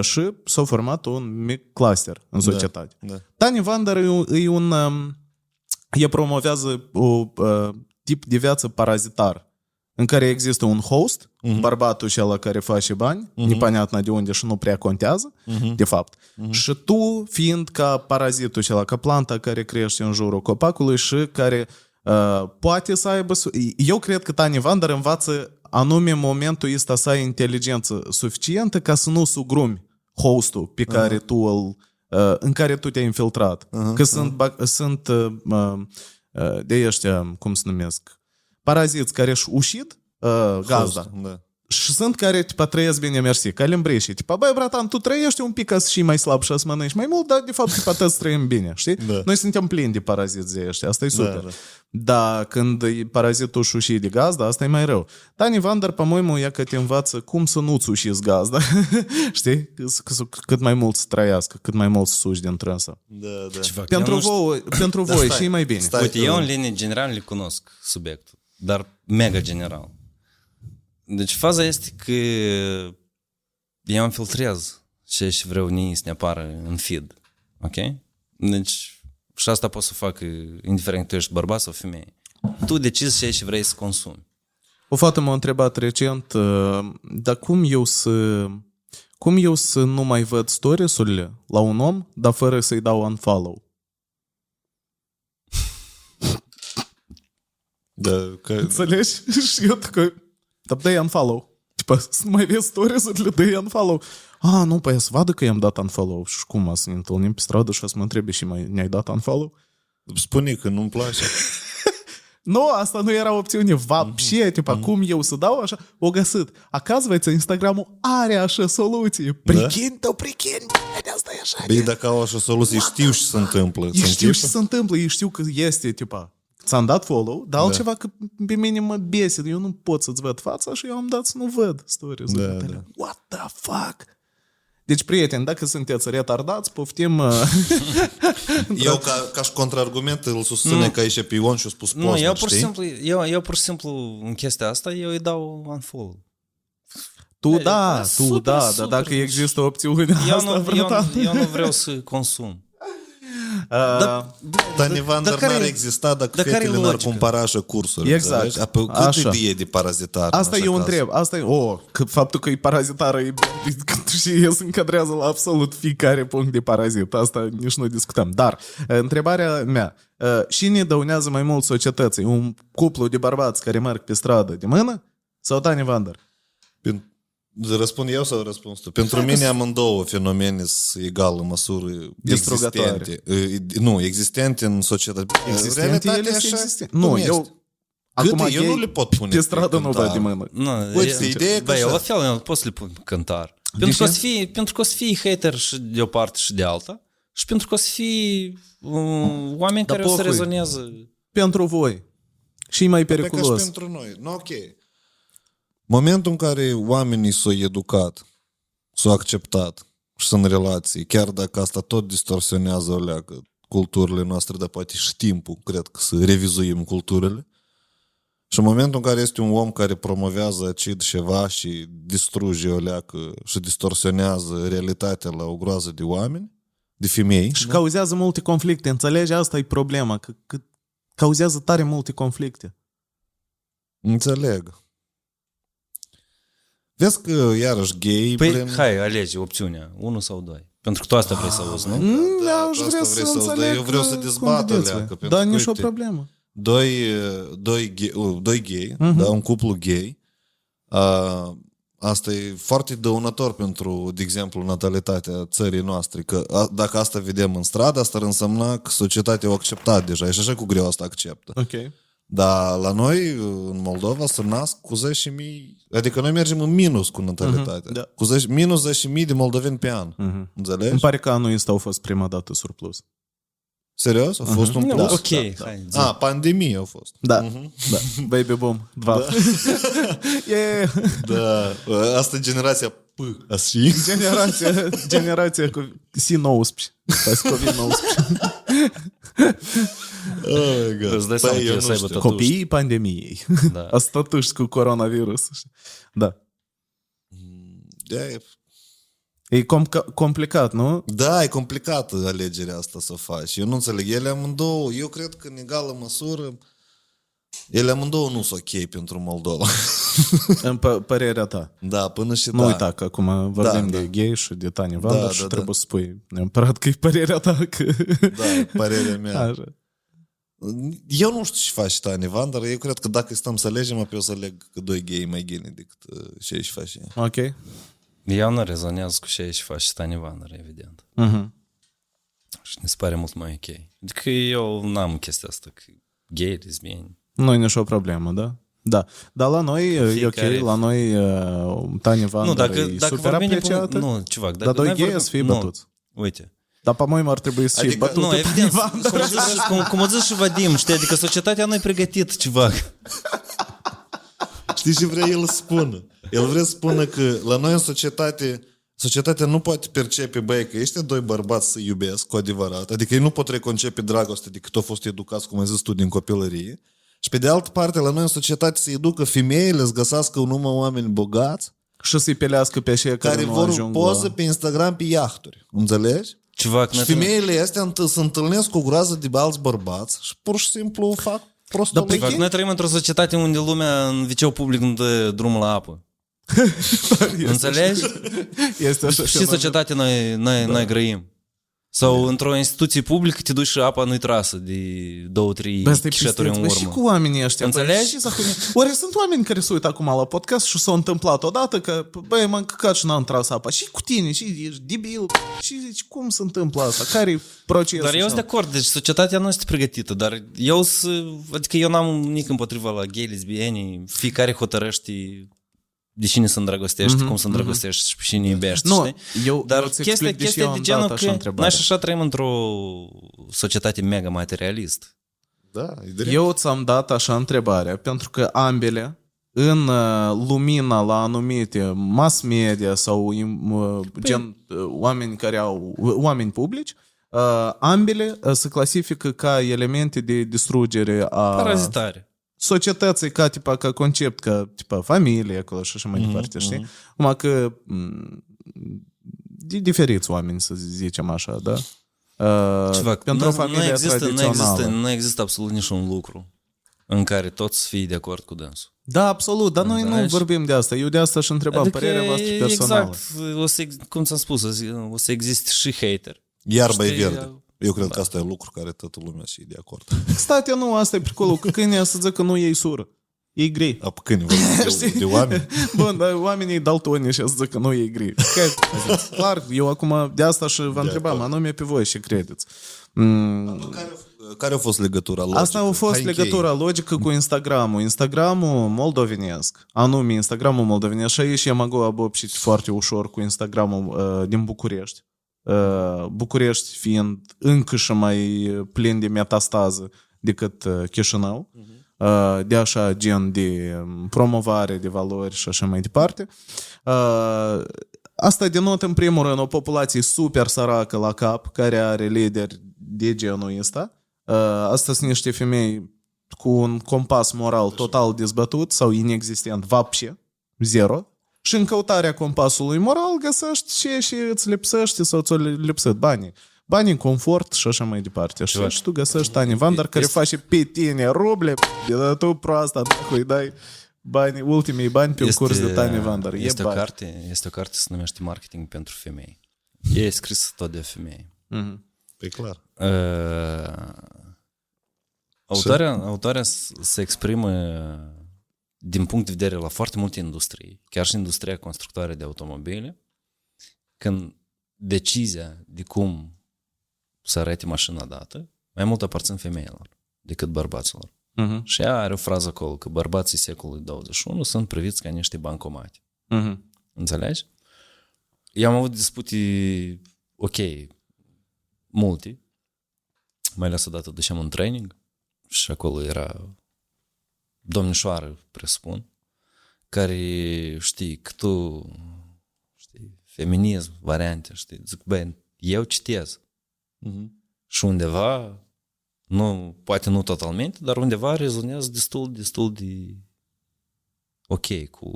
și s-a format un mic cluster în societate. Da. Da. Tani Vander e un... E promovează un tip de viață parazitar în care există un host uh-huh. bărbatul cel care face bani, uh-huh. nepanatna de unde și nu prea contează, uh-huh. de fapt. Uh-huh. Și tu, fiind ca parazitul cel ca planta care crește în jurul copacului și care uh, poate să aibă... Eu cred că Tani Vander învață anume momentul ăsta să ai inteligență suficientă ca să nu sugrumi hostul pe care uh-huh. tu îl, uh, în care tu te-ai infiltrat. Uh-huh. Că uh-huh. sunt, ba, sunt uh, uh, de ăștia, cum se numesc, paraziți care își ușit uh, gazda. Host, da. Și sunt care, tipa, trăiesc bine, mersi, Că limbrei și, tipa, băi, bratan, tu trăiești un pic și mai slab și să mănânci mai mult, dar, de fapt, tipa, toți trăim bine, știi? Da. Noi suntem plini de paraziți de ăștia, asta e da, super. Da, da. Dar când e parazitul și de gazda, asta e mai rău. Dani Vander, pe moimul, ea că te învață cum să nu-ți ușiți gazda, știi? Cât mai mult să trăiască, cât mai mult să suși din trânsă. Da, da. Pentru voi, știu... pentru da, voi stai, și mai bine. Stai, Uite, eu în linie general le cunosc subiectul, dar mega general. Deci faza este că eu îmi filtrez ce și vreau nii să ne apară în feed. Ok? Deci și asta pot să fac indiferent că tu ești bărbat sau femeie. Tu decizi ce și vrei să consumi. O fată m-a întrebat recent, uh, dar cum eu să cum eu să nu mai văd stories-urile la un om, dar fără să-i dau unfollow? Da, că... Înțelegi? Și eu că dar dai unfollow. Tipa, să nu mai vezi stories-urile, dai unfollow. A, nu, păi să vadă că i-am dat unfollow. Și cum, să ne întâlnim pe stradă și să mă întrebe și mai ne-ai dat unfollow? Spune că nu-mi place. Nu, asta nu era opțiune. Вообще, Mhm. tipa, cum eu să dau așa? O găsit. Оказывается, Instagramul are așa soluții. Prichin, da? prichin, de asta e așa. Bine, dacă au așa soluții, știu ce se întâmplă. Ei Se știu închipă? ce se întâmplă, ei știu că este, tipa, ți-am dat follow, dar altceva că pe mine mă bese, eu nu pot să-ți văd fața și eu am dat să nu văd stories Da, tale. da. What the fuck? Deci, prieteni, dacă sunteți retardați, poftim... uh, Eu, ca, ca și contraargument, îl susține că aici pe Ion și-a spus Nu, Posner, eu pur și știi? simplu, eu, eu pur și simplu în chestia asta, eu îi dau unfollow. Tu E, da, da, tu super, da, dar super. dacă există opțiunea Eu asta, nu, eu, vreodată... nu, eu nu vreau să consum. Uh, Tani Vander care- n-ar exista dacă dar care fetele n-ar logică? cumpăra așa cursuri. Exact. înțelegi? Apoi, cât Așa. idee de parazitar Asta în așa eu caz? întreb. Asta e, oh, că faptul că e parazitară e, și el se încadrează la absolut fiecare punct de parazit. Asta nici nu discutăm. Dar, uh, întrebarea mea, uh, cine dăunează mai mult societății? Un cuplu de bărbați care merg pe stradă de mână? Sau Tani Vander? Pen- Răspund eu sau răspuns tu? Pentru mine amândouă fenomene sunt egal în măsură Distrugătoare. existente. E, Nu, existente în societate. Existente Realitatea ele e sunt așa existente. cum Nu, este. eu... Câte? Acum Eu gay nu le pot pune Pe pe stradă nu cântar. văd de mână. Nu, Uite, e- ideea e că Băi, eu așa. la fel eu pot să le pun cântar. Pentru ce? că, o să fie, pentru că o să fie hater și de o parte și de alta și pentru că o să fie uh, oameni Dar care o să pofui. rezonează. Pentru voi. Și mai Pe ca și periculos. pentru noi. Nu, ok. Momentul în care oamenii s-au educat, s-au acceptat și sunt în relații, chiar dacă asta tot distorsionează o leacă culturile noastre, dar poate și timpul, cred că să revizuim culturile. Și în momentul în care este un om care promovează acid ceva și distruge o leacă și distorsionează realitatea la o groază de oameni, de femei, Și cauzează multe conflicte. Înțelegi? Asta e problema. Că, că cauzează tare multe conflicte. înțeleg. Vezi că iarăși gay, Păi, blin, hai, alege opțiunea, unul sau doi. Pentru că tu asta vrei să auzi, nu? Mm, da, aș asta vrea vrei să să auzi, dar înțeleg eu vreau să cum dezbat vedeți alea, voi. că pentru Da, că, nici o uite, problemă. Doi, doi, gay, uh, doi gay Mhm. da, un cuplu gay. Uh, asta e foarte dăunător pentru, de exemplu, natalitatea țării noastre. Că a, dacă asta vedem în stradă, asta ar însemna că societatea o acceptat deja. E și așa cu greu asta acceptă. Ok. Dar la noi, în Moldova, se nasc cu 10.000... Adică noi mergem în minus cu natalitatea. da. Cu 10, minus 10.000 de moldoveni pe an. Înțelegi? Îmi pare că anul ăsta a fost prima dată surplus. Serios? A fost un Nu, plus? ok, hai, zi. A, pandemie a fost. Da, da. Baby boom. Dva. Da. yeah. Da, asta e generația P. Așa. Generația, generația cu C19. Pas COVID-19. Oh my God. Îți dai seama Păi, că eu e nu să aibă știu. tot- Copiii pandemiei. Da. Asta tu cu coronavirus. Da. Da, e, E com- complicat, nu? da, e complicată alegerea asta să o faci. Eu nu înțeleg. Ele amândouă, eu cred că în egală măsură, ele amândouă nu sunt ok pentru Moldova. În p- părerea ta. da, până și Nu da. uita că acum vorbim Da, de da. gay și de Tania Vander Da, și da, trebuie da. să spui neapărat că e părerea ta că... Da, e părerea mea. Așa. Eu nu știu ce faci Tani Van, dar eu cred că dacă stăm să alegem, apoi o să aleg că doi gay e mai gine decât uh, ce își face. ea. Ok. Eu nu rezonează cu ce și faci Tani Vanner, evident. Mhm. Și ne se pare mult mai ok. Adică eu n-am chestia asta, că gay, lesbieni. Nu e nicio problemă, da? Da. Dar la noi e ok, Fiecare- la noi uh, Tania Vander Nu, dacă, e dacă super vorbim de... apreciată. Nu, civac, dacă dar doi noi gay vorbim- să fie nu, bătuți. Uite. Dar pe moi ar trebui să fie Adică- bătută Nu, evident, Tania cum Vander. a zis, și- cum, cum a zis și Vadim, știi, adică societatea nu e pregătit, civac. Știi ce vrea el să spună? El vrea să spună că la noi în societate Societatea nu poate percepe, băi, că ăștia doi bărbați să iubesc cu adevărat. Adică ei nu pot reconcepe dragoste decât au fost educați, cum ai zis tu, din copilărie. Și pe de altă parte, la noi în societate se educă femeile să găsească numai oameni bogați Și să-i pelească pe aceia care, care nu vor ajung poză la... pe Instagram pe iahturi. Înțelegi? Civac, Și noi femeile astea înt- se întâlnesc cu o groază de alți bărbați și pur și simplu fac prostul. Dar Civac, noi trăim într-o societate unde lumea în viceu public nu dă drumul la apă. Înțelegi? Este așa Și societate noi, noi, noi grăim. Sau într-o instituție publică te duci și apa nu-i trasă de două, trei Bă, asta e chișeturi în pisteț, bă, și urmă. cu oamenii ăștia. bă, Înțelegi? și zahune- Oare sunt oameni care se uită acum la podcast și s-a întâmplat odată că, băi, m-am căcat și n-am tras apa. Și cu tine, și ești debil. Și zici, cum se întâmplă asta? Care e procesul? Dar eu sunt de acord, deci societatea nu este pregătită, dar eu să, adică eu n-am nimic împotriva la gay, lesbieni, fiecare hotărăște de cine se îndrăgostește, mm-hmm, cum se îndrăgostește și pe cine iubește, Nu, știi? eu- Dar eu îți chestia, explic de ce chestia eu de am genul dat așa că întrebarea. noi și așa trăim într-o societate mega materialist. Da, e drept. Eu ți-am dat așa întrebarea, pentru că ambele, în uh, lumina la anumite mass media sau uh, gen uh, oameni care au, oameni publici, uh, ambele uh, se clasifică ca elemente de distrugere a Parazitare. Societății ca, tipa, ca concept, ca tipa, familie acolo și așa mai departe, știi? Numai că m, de diferiți oameni, să zicem așa, da? Uh, Ceva, pentru nu, o familie nu, există, nu, tradițională. există, nu există absolut niciun lucru în care toți să fie de acord cu dânsul. Da, absolut, dar noi nu Înțelegi? vorbim de asta. Eu de asta și întrebam adică părerea voastră personală. exact, o să, ex- cum ți-am spus, o să, o să existe și hater. Iarba e Știi, verde. Eu cred da. că asta e lucru care toată lumea și de acord. State, nu, asta e pricolul. Că câinea să zică nu e sură. E grei. A, pe câine de, de oameni? Bun, dar oamenii daltoni și asta că nu e grei. Că, clar, eu acum de asta și vă întrebam, anume pe voi și credeți. Mm. Care, care a fost legătura logică? Asta a fost Hai legătura chei. logică cu Instagramul. Instagramul moldovenesc, anume Instagramul moldovenesc, și aici am ago foarte ușor cu Instagramul uh, din București. Uh, București fiind încă și mai plin de metastază decât uh, Chișinău. Uh, de așa gen de um, promovare de valori și așa mai departe. Uh, Asta denotă în primul rând o populație super săracă la cap, care are lideri de genul ăsta. Uh, Asta sunt niște femei cu un compas moral total dezbătut sau inexistent, vapșe, zero. Și în căutarea compasului moral găsești ce și îți lipsește sau ți-o lipsit banii. Banii, confort și așa mai departe. Și, și tu găsești Tani Vander care face pe tine ruble, de dar tu proasta, îi dai bani, ultimii bani pe un curs de Tani Vander. E Este o, bani. carte, este o carte se numește Marketing pentru femei. e scris tot de o femeie. Mhm. E clar. Uh, autoarea, autoarea s- se exprimă din punct de vedere la foarte multe industrii, chiar și industria constructoare de automobile, când decizia de cum să arate mașina dată, mai mult aparțin femeilor decât bărbaților. Mhm. Și ea are o frază acolo, că bărbații secolului 21 sunt priviți ca niște bancomate. Mhm. Înțelegi? Eu am avut dispute, ok, multe, mai ales odată duceam un training și acolo era domnișoară, presupun, care știi că tu, știi, feminism, variante, știi, zic, băi, eu citez și undeva, nu, poate nu totalmente, dar undeva rezonez destul, destul de ok cu,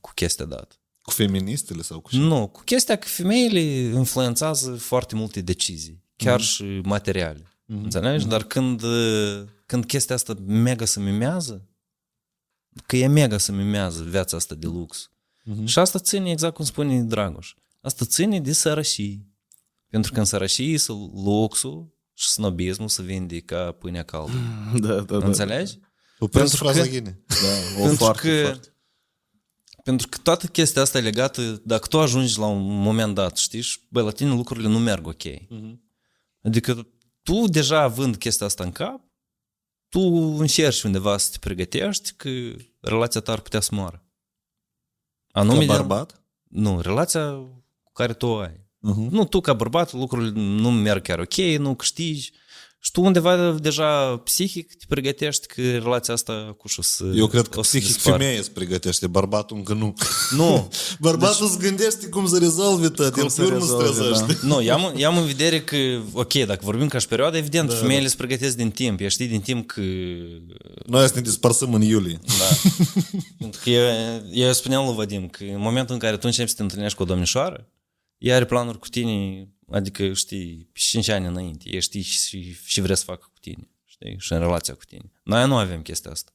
cu chestia dată. Cu feministele sau cu ce? Nu, cu chestia că femeile influențează foarte multe decizii, chiar și materiale. Înțelegi? Dar când, uh, când chestia asta mega se mimează, că e mega să mimează viața asta de lux. Și asta ține, exact cum spune Dragoș, asta ține de sărășii. Pentru că în sărășii să luxul și snobismul se vinde ca pâinea caldă. Da, da, da. Înțelegi? Opresc Pentru fraza că- ghine. Da, o pentru foarte, că, foarte. Pentru că toată chestia asta e legată, dacă tu ajungi la un moment dat, știi, și bă, la tine lucrurile nu merg ok. Adică tu deja având chestia asta în cap, tu încerci undeva să te pregătești că relația ta ar putea să moară. Ca Anume, bărbat? Nu, relația cu care tu o ai. Nu, tu ca bărbat, lucrurile nu merg chiar ok, nu câștigi. Și tu undeva deja psihic te pregătești că relația asta cu și o să Eu cred că o să psihic dispară. femeie se pregătește, bărbatul încă nu. Nu, Bărbatul se gândește cum să rezolve tot, el să pe urmă se rezolve, trezește. Nu, eu am, eu am în vedere că, ok, dacă vorbim ca și perioadă, evident, da, femeile se pregătesc din timp. Eu știi din timp că... Noi să ne dispersăm în iulie. Da. Pentru că eu, eu spuneam lui Vadim că în momentul în care tu începi să te întâlnești cu o domnișoară, ea are planuri cu tine, adică știi, 5 ani înainte, ea știi și, și vrea să facă cu tine, știi, și în relația cu tine. Noi nu avem chestia asta.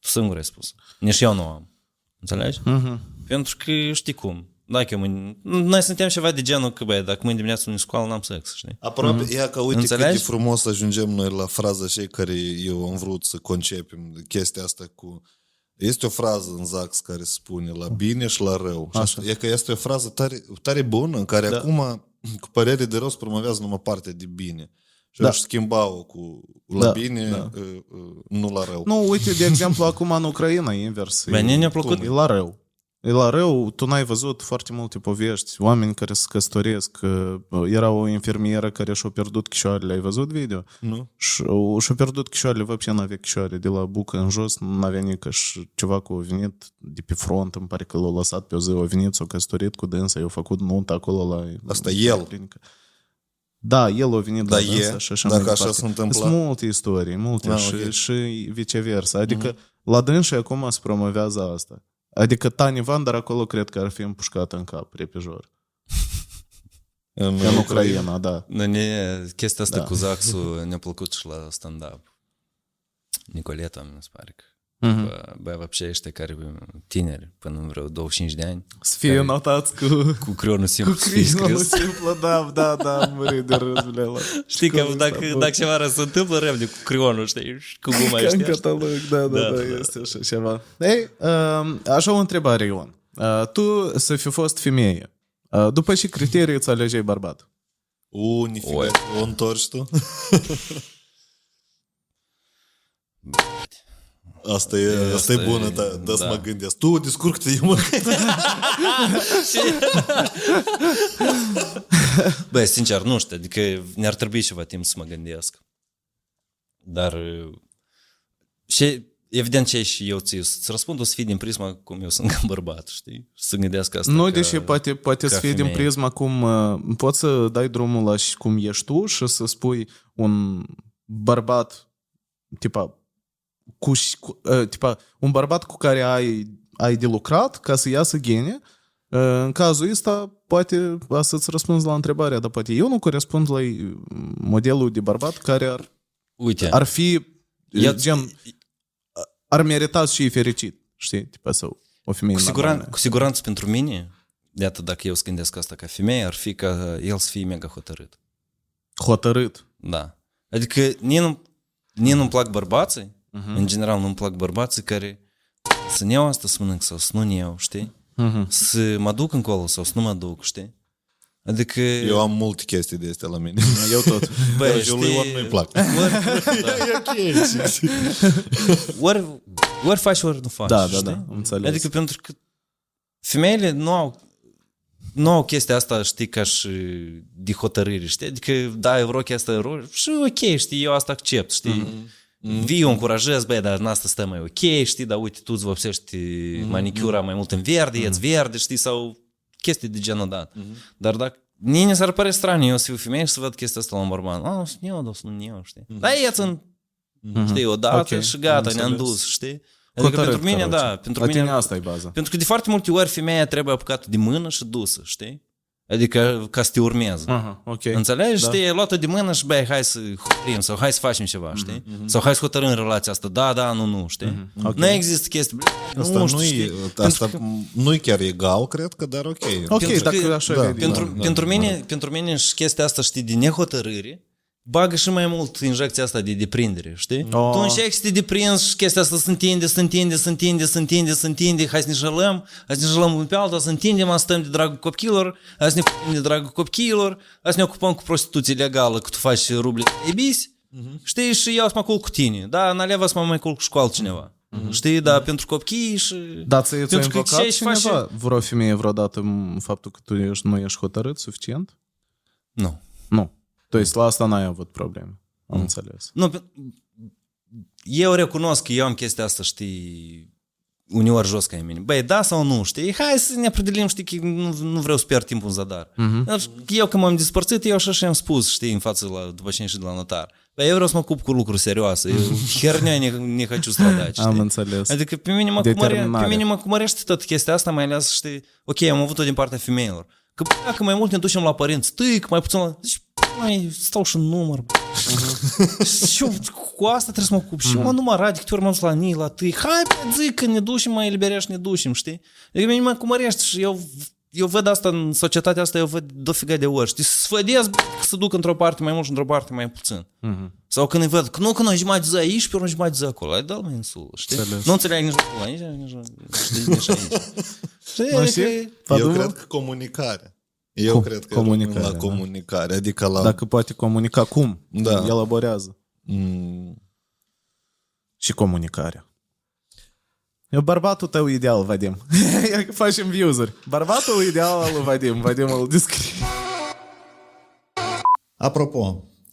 Tu singur ai spus. Nici eu nu am. Înțelegi? Mhm. Pentru că știi cum. Dacă eu mâine... Noi suntem ceva de genul că, băi, dacă mâine dimineață nu ne scoală, n-am sex, știi? Aproape, mm-hmm. ia că uite Înțelegi? cât de frumos ajungem noi la fraza și care eu am vrut să concepem chestia asta cu... Este o frază în Zax care spune la bine și la rău. Și asta, e că este o frază tare, tare bună în care da. acum, cu părere de rău, se promovează numai partea de bine. Și da. aș schimba-o cu la Da, bine, da. uh, uh, nu la rău. Nu, uite, de exemplu, acum în Ucraina, e invers. Bine, E- ne-a plăcut. E la rău E la rău, tu n-ai văzut foarte multe povești, oameni care se căsătoresc. că, uh, Era o infirmieră care și-a pierdut chișoarele, ai văzut video? Nu? Și și-a pierdut chișoarele, вообще n-avea chișoare, de la bucă în jos, n-avea nică și ceva cu a venit de pe front, îmi pare că l-a lăsat pe o zi, a venit, s-a căsătorit cu dânsa, i-a făcut nuntă acolo la... Asta el. clinică. Da, el a venit Da, la e, dânsa și așa dacă mai așa departe. se întâmplă. Sunt multe istorii, multe Ah, și, ok. și viceversa. Adică la dânsa acum se promovează asta. Adică Tani Vandar acolo cred că ar fi împușcată în cap, repejor. În, În Ucraina, da. Ne, chestia asta Da. da. cu Zaxul ne-a plăcut și la stand-up. Nicoleta, mi se pare că uh-huh. bă, băieții ăștia care tineri, până în vreo 25 de ani. Să fie notați cu... Cu creionul simplu. Cu creionul simplu, da, da, da, am murit de râzbele Știi că dacă, dacă ceva se întâmplă, repede cu creionul, știi, cu guma ăștia. În catalog, da, da, da, da, este așa ceva. Ei, așa o întrebare, Ion. Tu să fi fost femeie, după ce criterii îți alegeai bărbat? U, nifiga, o întorci tu? Asta e, asta Asta e e- bună, da, da, să da. mă gândesc. Tu descurcă-te, eu mă Bă, sincer, nu știu, adică ne-ar trebui ceva timp să mă gândesc. Dar și evident ce și eu ți să răspund o să fie din prisma cum eu sunt ca bărbat, știi? Să gândesc asta Nu, ca, deși poate, poate ca să fie din femeie. prisma cum uh, poți să dai drumul la și cum ești tu și să spui un bărbat tipa, cu, și- cu uh, tipa un bărbat cu care ai, ai de lucrat ca să iasă gene uh, în cazul ăsta poate a să-ți răspunzi la întrebarea, dar poate eu nu corespund la uh, modelul de bărbat care ar, Uite, ar fi eu, gen, ar merita și fi fericit, știi, tipa sau o femeie cu, siguran, normală. cu siguranță pentru mine, iată, dacă eu să gândesc asta ca femeie, ar fi ca el să fie mega hotărât. Hotărât. Da. Adică nici nu, nici nu-mi plac bărbații, uh-huh. în general nu-mi plac bărbații care să ne iau asta să mănânc sau să nu ne iau, știi? Uh-huh. Să mă duc încolo sau să nu mă duc, știi? Adică... Eu am multe chestii de astea la mine. Eu tot. Băi, Dar și lui Ion nu-i plac. E ok. ori, ori faci, ori nu faci. Da, da, știi? da, am înțeles. Adică pentru că femeile nu au nu au chestia asta, știi, ca și de hotărâre, știi? Adică, da, eu vreau chestia ro- și ok, știi, eu asta accept, știi? Mm-hmm. Mm-hmm. vii, o încurajezi, băi, dar în asta stăm mai ok, știi, dar uite, tu îți vopsești mm-hmm. manicura mai mult în verde, mm-hmm. e verde, știi, sau chestii de genul dat. Mm-hmm. Dar dacă Nini s-ar pare straniu, eu să fiu femeie și să văd chestia asta la un bărban. Ah, sunt eu, nu sunt eu, știi? Mm-hmm. Dar ieți în, mm-hmm. știi, odată okay. și gata, ne-am dus, știi? Adică pentru mine, da, da pentru la mine... asta e baza. Pentru că de foarte multe ori femeia trebuie apucată de mână și dusă, știi? Adică ca să te urmeze. Aha, ok. Înțelegi? Da. Știi, e luată de mână și băi, hai să hotărâm sau hai să facem ceva, știi? Sau hai să hotărâm relația asta, da, da, nu, nu, știi? Ok. Nu există chestii, bă, Asta nu știu, nu-i, știi? asta Pentru că- nu-i chiar egal, cred că, dar ok. Ok, Pentru dacă că- așa da, vedi, Pentru, da, pentru, da, mine, pentru mine și chestia asta, știi, de nehotărâre, bagă și mai mult injecția asta de deprindere, știi? Oh. Tu încerci să te deprinzi și chestia asta se întinde, se întinde, se întinde, se întinde, se întinde, hai să ne jălăm, hai să ne jălăm unul pe alta, să întindem, să stăm de dragul copchilor, hai să ne fugim de dragul copchilor, hai să ne ocupăm cu prostituție legală, că tu faci ruble e bis, știi, și eu să mă culc cu tine, da, naleva să mă mai culc și cu altcineva. Știi, da, pentru copii și... Dar ți-a ți-a Pentru că invocat ce-și face- cineva, vreo femeie vreodată m, faptul că tu ești, nu ești hotărât suficient? Nu. Nu. To есть la asta n-ai avut probleme. Am înțeles. Nu, pe- eu recunosc că eu am chestia asta, știi, uneori jos ca e mine. Băi, da sau nu, știi? Hai să ne apredelim, știi, că nu, nu vreau să pierd timpul în zadar. Uh-huh. Eu când m-am despărțit, eu așa și-am spus, știi, în față la, după ce am ieșit de la notar. Băi, eu vreau să mă ocup cu lucruri serioase. Eu hernea ne, ne хочу stradać, știi? Am înțeles. Adică pe mine, mă cumăre, Determinare. pe mine mă cumărește tot chestia asta, mai ales, știi, ok, am avut-o din partea femeilor. Că bă, dacă mai mult ne ducem la părinți, tâic, mai puțin la... Deci, mai stau și în număr. bă. și eu cu asta trebuie să mă ocup. Și mă numărat de câte ori m-am dus la nii, la tâi. Hai, bă, zic că ne ducem, mai eliberești, ne ducem, știi? Adică mine mă cumărește și eu eu văd asta în societatea asta, eu văd dofiga de ori. Știi, să sfădesc, bă, că se duc într-o parte mai mult și într-o parte mai puțin. Sau când îi văd, că nu, că noi jumătate zi aici, pe urmă jumătate zi acolo. Ai dă-l mai în sul, știi? Înțeles. Nu înțeleg nici acolo, nici, nici, știi, nici aici. Știi, Nu adică- știi? Eu Fadul? cred că comunicarea. Eu Com- cred că comunicare, la da. comunicare, adică la... Dacă poate comunica cum? Da. Elaborează. Mm, Și comunicarea. Eu bărbatul tău ideal, Vadim. Facem views-uri. Bărbatul ideal al lui Vadim. Vadim îl descrie. Apropo,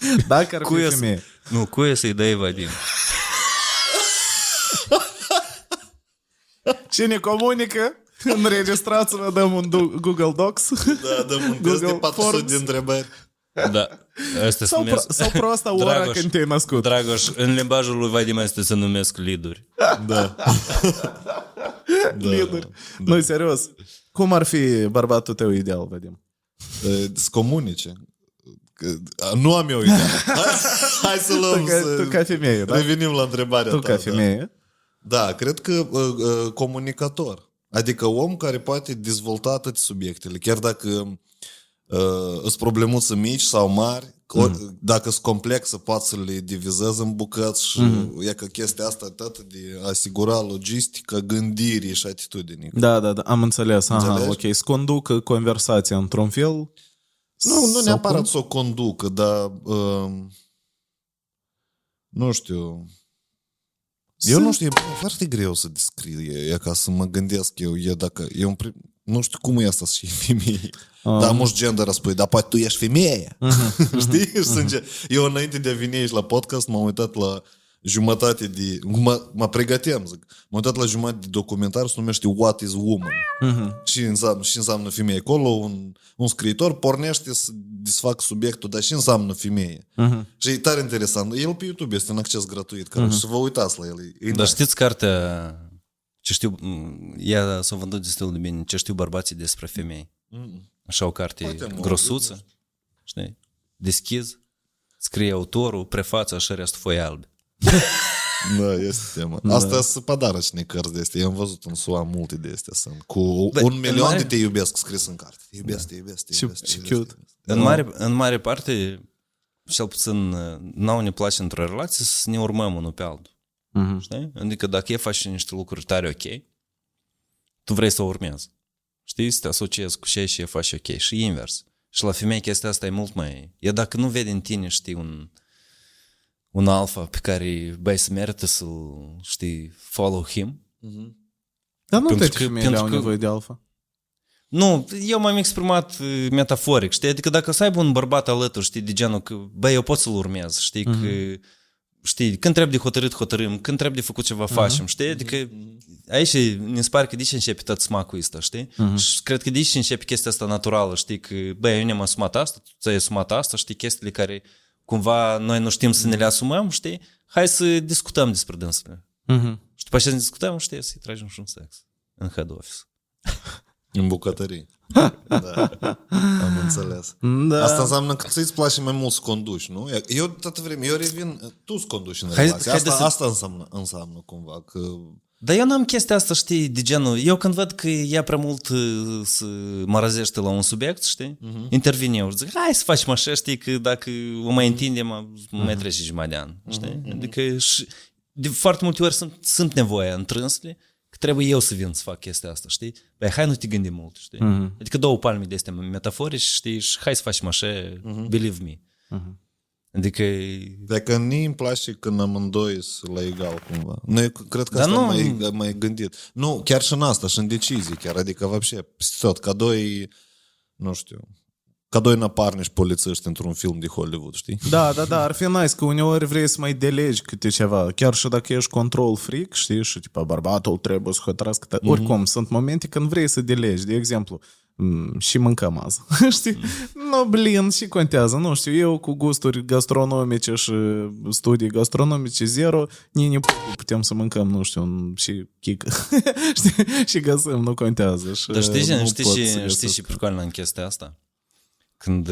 Dacă ar Cu fi eu femeie. Nu, cu eu să-i dai Vadim. Cine comunică, înregistrați-vă, dăm un du- Google Docs. Da, dăm un test de Google 400 Forms. de întrebări. Da. Asta se Sau, pro- numesc... sau prosta ora Dragoș. când te-ai născut. Dragoș, în limbajul lui Vadim astea se numesc liduri. Da. Lideri. Nu, serios. Cum ar fi bărbatul tău ideal, Vadim? E, Să comunice. Că- a, Nu am eu idee. Hai, hai să luăm Tu ca, să... tu ca femeie, da? Revenim la întrebarea Tu ta. ca da. femeie. Da, cred că uh, uh, comunicator. Adică om care poate dezvolta toate subiectele. Chiar dacă uh, sunt problemuțe mici sau mari, mm. dacă sunt complexe, poate să le divizez în bucăți și mm. e că chestia asta tot de a asigura logistica gândirii și atitudinii. Da, da, da, am înțeles. Aha, Înțelegi? ok. Să conducă conversația într-un fel. Nu, nu Sau neapărat cum? să o conducă, dar uh, nu știu. Eu nu știu, e foarte greu să descriu, e, e ca să mă gândesc eu, e dacă, e un prim, nu știu cum e asta să fii femeie. Ah. Dar mulți gender spui, dar poate tu ești femeie. Mhm, Știi? Și sânge. Eu înainte de a veni aici la podcast m-am uitat la jumătate de... Mă, mă pregăteam, zic. M-am uitat la jumătate de documentar, se numește What is Woman? Uh-huh. Și, înseamnă, și înseamnă femeie. Acolo un, un scriitor pornește să desfac subiectul, dar și înseamnă femeie. Uh-huh. Și e tare interesant. El pe YouTube este în acces gratuit, care uh-huh. și vă uitați la el. E dar știți cartea ce știu, ea s-a vândut destul de bine, ce știu bărbații despre femei. Mm-mm. Așa o carte grosuță, știi? Deschizi, scrie autorul, prefață și restul foi albe. Da, este tema. Da. Asta da. sunt padarăcine cărți de astea. Eu am văzut în SUA multe de astea sunt. Cu da, un milion mare... de te iubesc scris în carte. Te iubesc, da. te iubesc, te iubesc. Și, cute. În, da. mare, în mare parte, cel puțin, nouă ne place într-o relație să ne urmăm unul pe altul. Mm-hmm. Adică dacă e faci niște lucruri tare ok, tu vrei să o urmezi. Știi? Să te asociezi cu ce și e faci ok. Și invers. Și la femei chestia asta e mult mai... E dacă nu vede în tine, știi, un un alfa pe care, băi, să merită să-l, știi, follow him. Dar nu Pentru toate că- femeile pentru au că- nevoie de alfa. Nu, eu m-am exprimat uh, metaforic, știi? Adică dacă să aibă un bărbat alături, știi, de genul că, băi, eu pot să-l urmez, știi, că, știi, când trebuie de hotărât, hotărâm, când trebuie de făcut ceva, facem, știi? Adică aici mi se pare că de aici începe tot smacul ăsta, știi? Și cred că de aici începe chestia asta naturală, știi, că, băi, eu ne-am asumat asta, tu ți-ai asumat asta, știi, chestiile care cumva noi nu știm să ne le asumăm, știi? Hai să discutăm despre dânsele. Uh-huh. Mhm. Și după aceea discutăm, știi, să-i tragem și un sex în head office. În bucătărie. da, da. am înțeles. Da. Asta înseamnă că să-ți place mai mult să conduci, nu? Eu toată vremea, eu revin, tu să conduci în hai, relație. Hai asta, să... asta înseamnă, înseamnă cumva, că dar eu n-am chestia asta, știi, de genul, eu când văd că ea prea mult uh, să mă răzește la un subiect, știi, uh-huh. intervin eu și zic, hai să facem așa, știi, că dacă o mai întindem, mă mai trece jumătate de an, știi? Uh-huh. Adică și de foarte multe ori sunt, sunt nevoie întrânsele că trebuie eu să vin să fac chestia asta, știi? Păi hai nu te gândi mult, știi? Uh-huh. Adică două palme de astea metaforici, știi, și hai să facem așa, uh-huh. believe me. Uh-huh. Adică Dacă nu îmi place când amândoi sunt la egal cumva. Noi cred că Dar asta nu- mai, mai gândit. Nu, chiar și în asta, și în decizii chiar. Adică, вообще, peste tot, ca doi, nu știu, ca doi naparnici polițiști într-un film de Hollywood, știi? Da, da, da, ar fi nice că uneori vrei să mai delegi câte ceva, chiar și dacă ești control freak, știi, și tipa bărbatul trebuie să hotărască, mm-hmm. oricum, sunt momente când vrei să delegi, de exemplu, m, și mâncăm azi, știi? No, blin, și contează, nu știu, eu cu gusturi gastronomice și studii gastronomice zero, nici nu putem să mâncăm, nu știu, un- și chic, știi? și găsim, nu contează. Și Dar știi, nu știi, pot și, să știi găsesc. și pricoană în chestia asta? Când,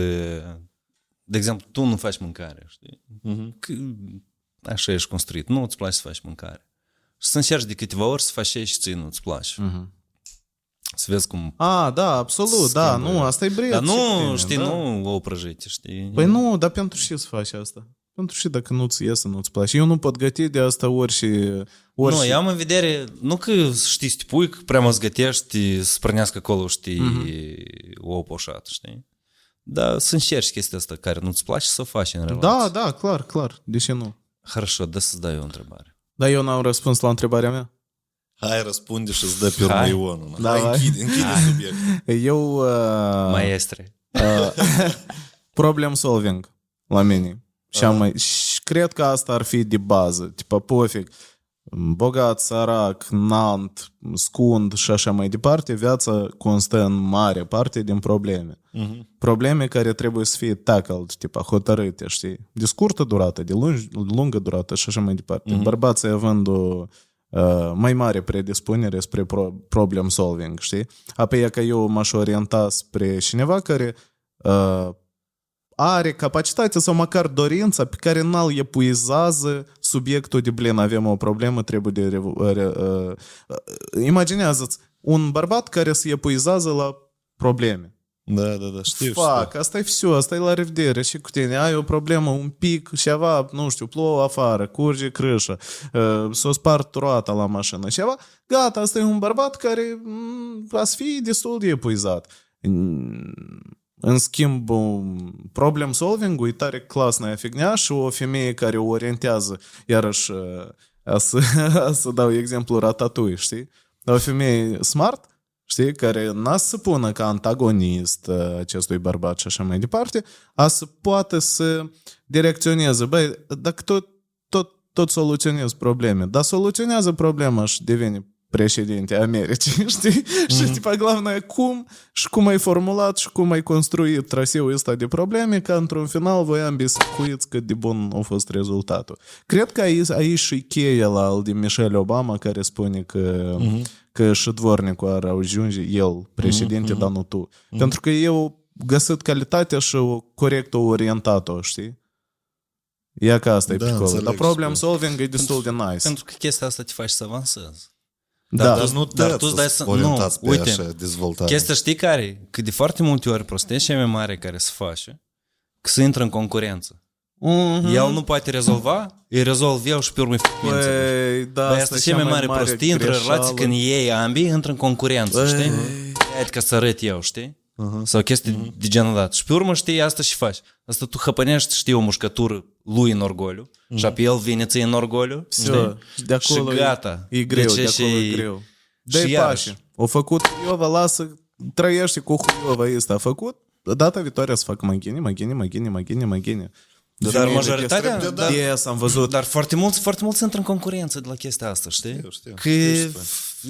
de exemplu, tu nu faci mâncare, știi? Că așa ești construit, nu îți place să faci mâncare. Și să încerci de câteva ori să faci și ție nu-ți place. Să vezi cum... A, da, absolut, da, Schimbă. nu, asta e bred. Dar și cu nu, tine, știi, da. nu o prăjite, știi? Păi nu, dar pentru ce să faci asta? Pentru ce dacă nu-ți iese, nu-ți place? Eu nu pot găti de asta ori și... Ori Nu, și... eu am în vedere, nu că știi să te pui, că prea mă zgătești, să prănească acolo, știi, o poșată, știi? Dar să încerci chestia asta care nu-ți place să o faci în relație. Da, da, clar, clar. De ce nu? Хорошо, da să-ți dau eu o întrebare. Dar eu n-am răspuns la întrebarea mea. Hai, răspunde și îți dă pe urmă Hai. Ionul. Da, Hai, hai. închide, închide subiectul. Eu... Uh, Maestre. uh, problem solving la mine. Și, am mai, și cred că asta ar fi de bază. Tipa, pofig, bogat, sărac, nant, scund și așa mai departe, viața constă în mare parte din probleme. Probleme care trebuie să fie tackled, tipa, hotărâte, știi? De scurtă durată, de lungi, lungă durată și așa mai departe. Bărbații având o uh, mai mare predispunere spre pro- problem solving, știi? Apoi e că eu m-aș orienta spre cineva care uh, are capacitatea sau măcar dorința pe care n-l epuizează subiectul de blin, avem o problemă, trebuie de... Re, re, uh, uh, imaginează-ți un bărbat care se epuizează la probleme. Da, da, da, știu, Fac, asta e все, asta e la revedere și cu tine. Ai o problemă, un pic, ceva, nu știu, plouă afară, curge crâșă, uh, s-o spart roata la mașină, ceva. Gata, asta e un bărbat care mm, va fi destul de epuizat. Mm, În schimb, um, problem solving-ul e tare clasna aia fignia și o femeie care o orientează, iarăși, uh, a să, a să dau exemplu ratatouille, știi? O femeie smart, știi, care n-a să pună ca antagonist uh, acestui bărbat și așa mai departe, a să poată să direcționeze, băi, dacă tot, tot tot soluționez probleme. Dar soluționează problema și devine președinte Americii, știi? Mm-hmm. Și, tipa, главное, cum și cum ai formulat și cum ai construit traseul ăsta de probleme, ca într-un final voi ambii să cuiți cât de bun a fost rezultatul. Cred că aici, aici și cheia la al de Michelle Obama, care spune că, mm-hmm. că și dvornicul ar ajunge el președinte, mm-hmm. dar nu tu. Mm-hmm. Pentru că eu găsit calitatea și corect o orientat-o, știi? Ia că asta Da, e picolul. înțeleg Dar problem și solving e destul de nice. Pentru că chestia asta te face să avansezi. Da. Dar nu dar dar tu îți tu dai să- orientați nu, pe uite, așa dezvoltare. Chestia știi care? Că de foarte multe ori prostia cea mai mare care se face, că se intră în concurență. Uh-huh. El nu poate rezolva, îi rezolv eu și pe urmă păi, da, păi asta e cea mai mare, prostie greșeală. între relații când ei ambii intră în concurență, păi. știi? Hai că să arăt eu, știi? Uh-huh. Sau chestii uh-huh. de genul dat. Și pe urmă știi asta și faci. Asta tu hăpănești, știi, o mușcătură lui în orgoliu uh-huh. și apoi el vine ție în orgoliu. Știi? De acolo și gata. E, e greu, de, de acolo și, e greu. Dă-i. O făcut Iova, lasă, trăiește cu Iova ăsta. A făcut, data viitoare să fac maghini, maghini, maghini, maghini, maghini măghini. Dar majoritatea, trebuie, da, da. Yes, am văzut. Dar foarte mulți, foarte mulți intră în concurență de la chestia asta, știi? Știu, știu. Că, Știu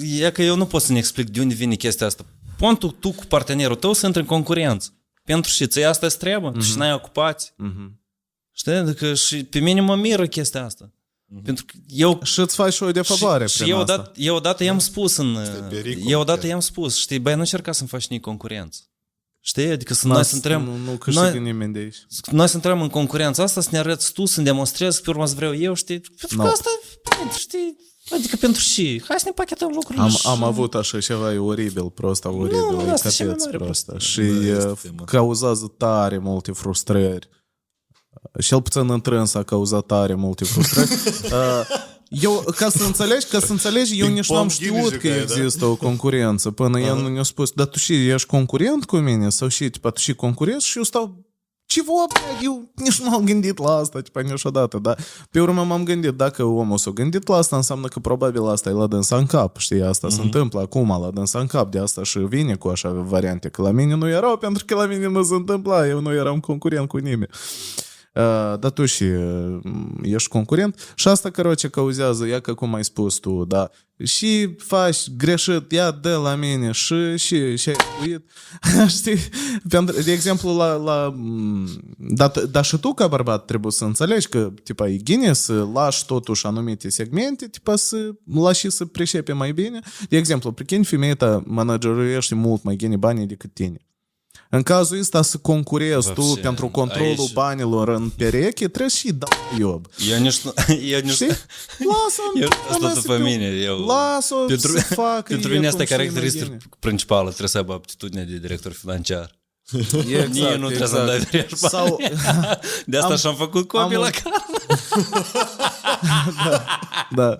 și e că eu nu pot să ne explic de unde vine chestia asta. Pon tu, tu cu partenerul tău să intri în concurență. Pentru și ți asta îți trebuie. Mm-hmm. Și n-ai ocupați. Mhm. Știi? Adică și pe mine mă miră chestia asta. Pentru că eu... Și îți faci și o de favoare și, și prin eu, asta. odată, eu odată i-am spus în... pericol, Eu odată chiar. i-am spus, știi, băi, nu încerca să-mi faci nici concurență. Știi? Adică să noi Nas- să intrăm... Nu, nu câștigă noi, nimeni de aici. noi să intrăm în concurența asta, să ne arăți tu, să ne demonstrezi, pe urmă să vreau eu, știi? Pentru că No. asta, știi, adică pentru și. Hai să ne pachetăm lucrurile Am, și... am avut așa ceva, e oribil, prost, oribil, Nu, nu, e asta e cea mai capeț mare prost. Și Da, este uh, tema. cauzează tare multe frustrări. Cel puțin întrâns a cauzat tare multe frustrări. Uh, Eu, ca să înțelegi, ca să înțelegi, eu nici n-am Ping-pong știut că ghilijă, da? există o concurență. Până el nu ne-a spus, dar tu și ești concurent cu mine? Sau și, tipa, tu și concurezi? Și eu stau, ce vă, bă, eu nici nu m-am gândit la asta, tipa, niciodată, dar pe urmă m-am gândit, dacă omul s-a gândit la asta, înseamnă că probabil asta e la dânsa în cap, știi, asta se întâmplă acum la dânsa în cap, de asta și vine cu așa variante, că la mine nu erau, pentru că la mine nu se întâmpla, eu nu eram concurent cu nimeni dar tu și ești concurent. Și asta, căroce, cauzează, ia că cum ai spus tu, da, și faci greșit, ia de la mine și, și, și ai uit. Știi? De exemplu, la, la dar, dar și tu ca bărbat trebuie să înțelegi că, tipa, e gine să lași totuși anumite segmente, tipa, să lași și să pricepe mai bine. De exemplu, prichini femeia ta manageruiește mult mai gine banii decât tine. În cazul ăsta să concurezi tu pentru controlul aici... banilor în pereche, trebuie și da iob. Eu nici... Eu nici... Lasă-mi... Eu, asta mine, eu... Lasă-o pentru, să facă Pentru mine asta e caracteristica principală, trebuie să aibă aptitudine de director financiar. Exact, Nici nu exact. trebuie să-mi dai exact. vreași Sau... De asta am, și-am făcut copii am la un... da, da.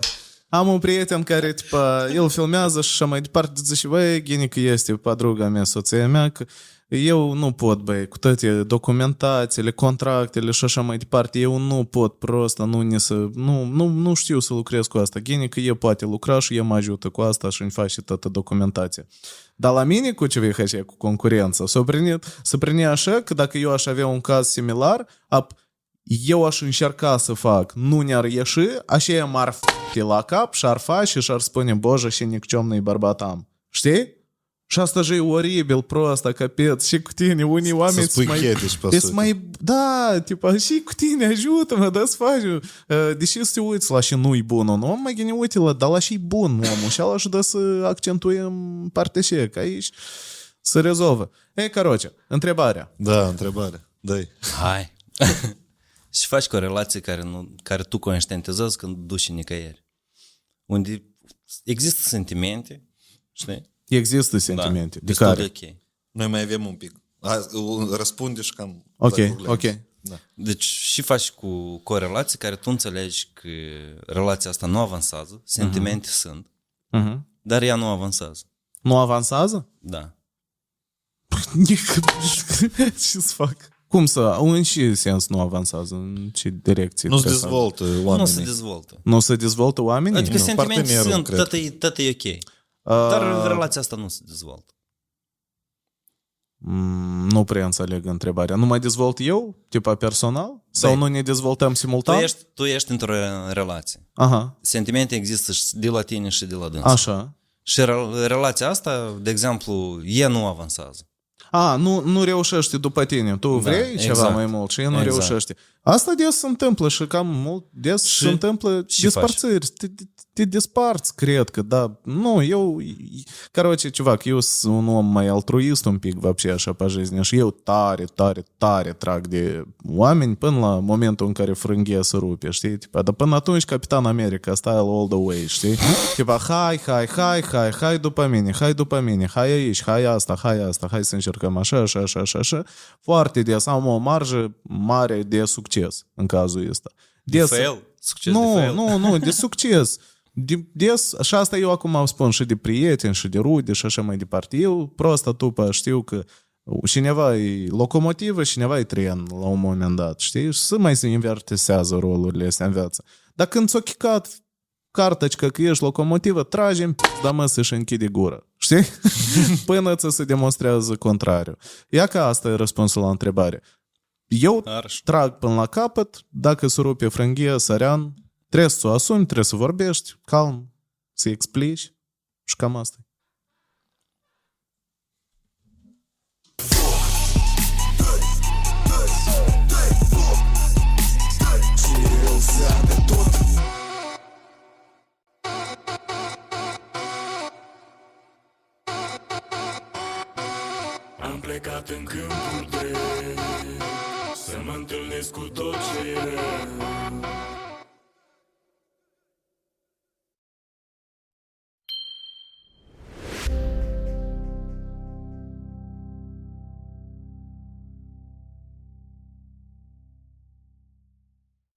Am un prieten care, tipa, el filmează și așa mai departe, zice, băi, Ghinică este, padruga mea, soția mea, că eu nu pot, băi, cu toate documentațiile, contractele și așa mai departe, eu nu pot prost, nu, ne să, nu, nu, nu știu să lucrez cu asta. Gine că el poate lucra și el mă ajută cu asta și îmi face toată documentația. Dar la mine, cu ce vei face cu concurența, s-a prinit, să prine așa că dacă eu aș avea un caz similar, ap, eu aș încerca să fac, nu ne-ar ieși, așa m-ar fi la cap și ar face și ar spune, bože, și nicciomnă bărbat am. Știi? Și asta și e oribil, prost, capeț, și cu tine, unii oameni spui sunt mai... chetici, pe sunt sută. mai... Da, tipa, și cu tine, ajută-mă, da, să faci. Uh, Deși să te uiți la și nu-i bun un om, mai gine uite la, dar la și bun omul și ala și da să accentuăm partea și că aici se rezolvă. Ei, caroce, întrebarea. Da, întrebare. Dai. Hai. și faci cu o relație care, nu, care tu conștientizezi când duci nicăieri. Unde există sentimente, știi? Există sentimente. Da, de destul care? de ok. Noi mai avem un pic. Hai, răspunde și cam... Ok, la probleme. ok. Da. Deci și faci cu, cu o relație care tu înțelegi că relația asta nu avansează, sentimente sunt, Mhm. dar ea nu avansează. Nu avansează? Da. ce să fac? Cum să? În ce sens nu avansează? În ce direcție? Nu se trebuie să- dezvoltă Nu oamenii. se dezvoltă. Nu se dezvoltă oamenii? Adică Nu, sentimente partenerul, sunt, cred. tot e, tot e ok. Uh, Dar relația asta nu se dezvoltă. Mm, Nu prea înțeleg întrebarea. Nu mai dezvolt eu, tipa personal? Sau Băi, nu ne dezvoltăm Tu simultan? ești, tu ești într-o relație. Aha, Sentimente există și de la tine și de la dânsul. așa. Și re- relația asta, de exemplu, e nu avansează. A, nu, nu reușește după tine. Tu Da, vrei ceva exact. mai mult și el nu Exact. reușește. Asta des se întâmplă și cam mult des Și- se întâmplă și despărțiri. Te, te, te desparți, cred că, da. Nu, eu... Короче, чувак, eu sunt un om mai altruist un pic, вообще, așa, pe жизни. Și eu tare, tare, tare trag de oameni până la momentul în care frânghia se rupe, știi? Tipa, dar până atunci Capitan America, style all the way, știi? Tipa, hai, hai, hai, hai, hai după mine, hai după mine, hai aici, hai asta, hai asta, hai să încercăm așa, așa, așa, așa, așa. Foarte des am o marjă mare de succes în cazul ăsta. De Des- fail? Succes nu, de fail? nu, nu, de succes. De, des, și asta eu acum am spun și de prieteni și de rude și așa mai departe. Eu prosta tupă știu că cineva e locomotivă, cineva e tren la un moment dat, știi? Și să mai se invertisează rolurile astea în viață. Dar când ți-o chicat cartăcică că ești locomotivă, tragi în da mă să-și închide gura. Știi? Până ți se demonstrează contrariu. Ia că asta e răspunsul la întrebare. Eu Arș. trag până la capăt, dacă se rupe frânghia, sărean, trebuie să o asumi, trebuie să vorbești, calm, să explici și cam asta. e. Am plecat în câmpul drept Să mă întâlnesc cu tot ce e.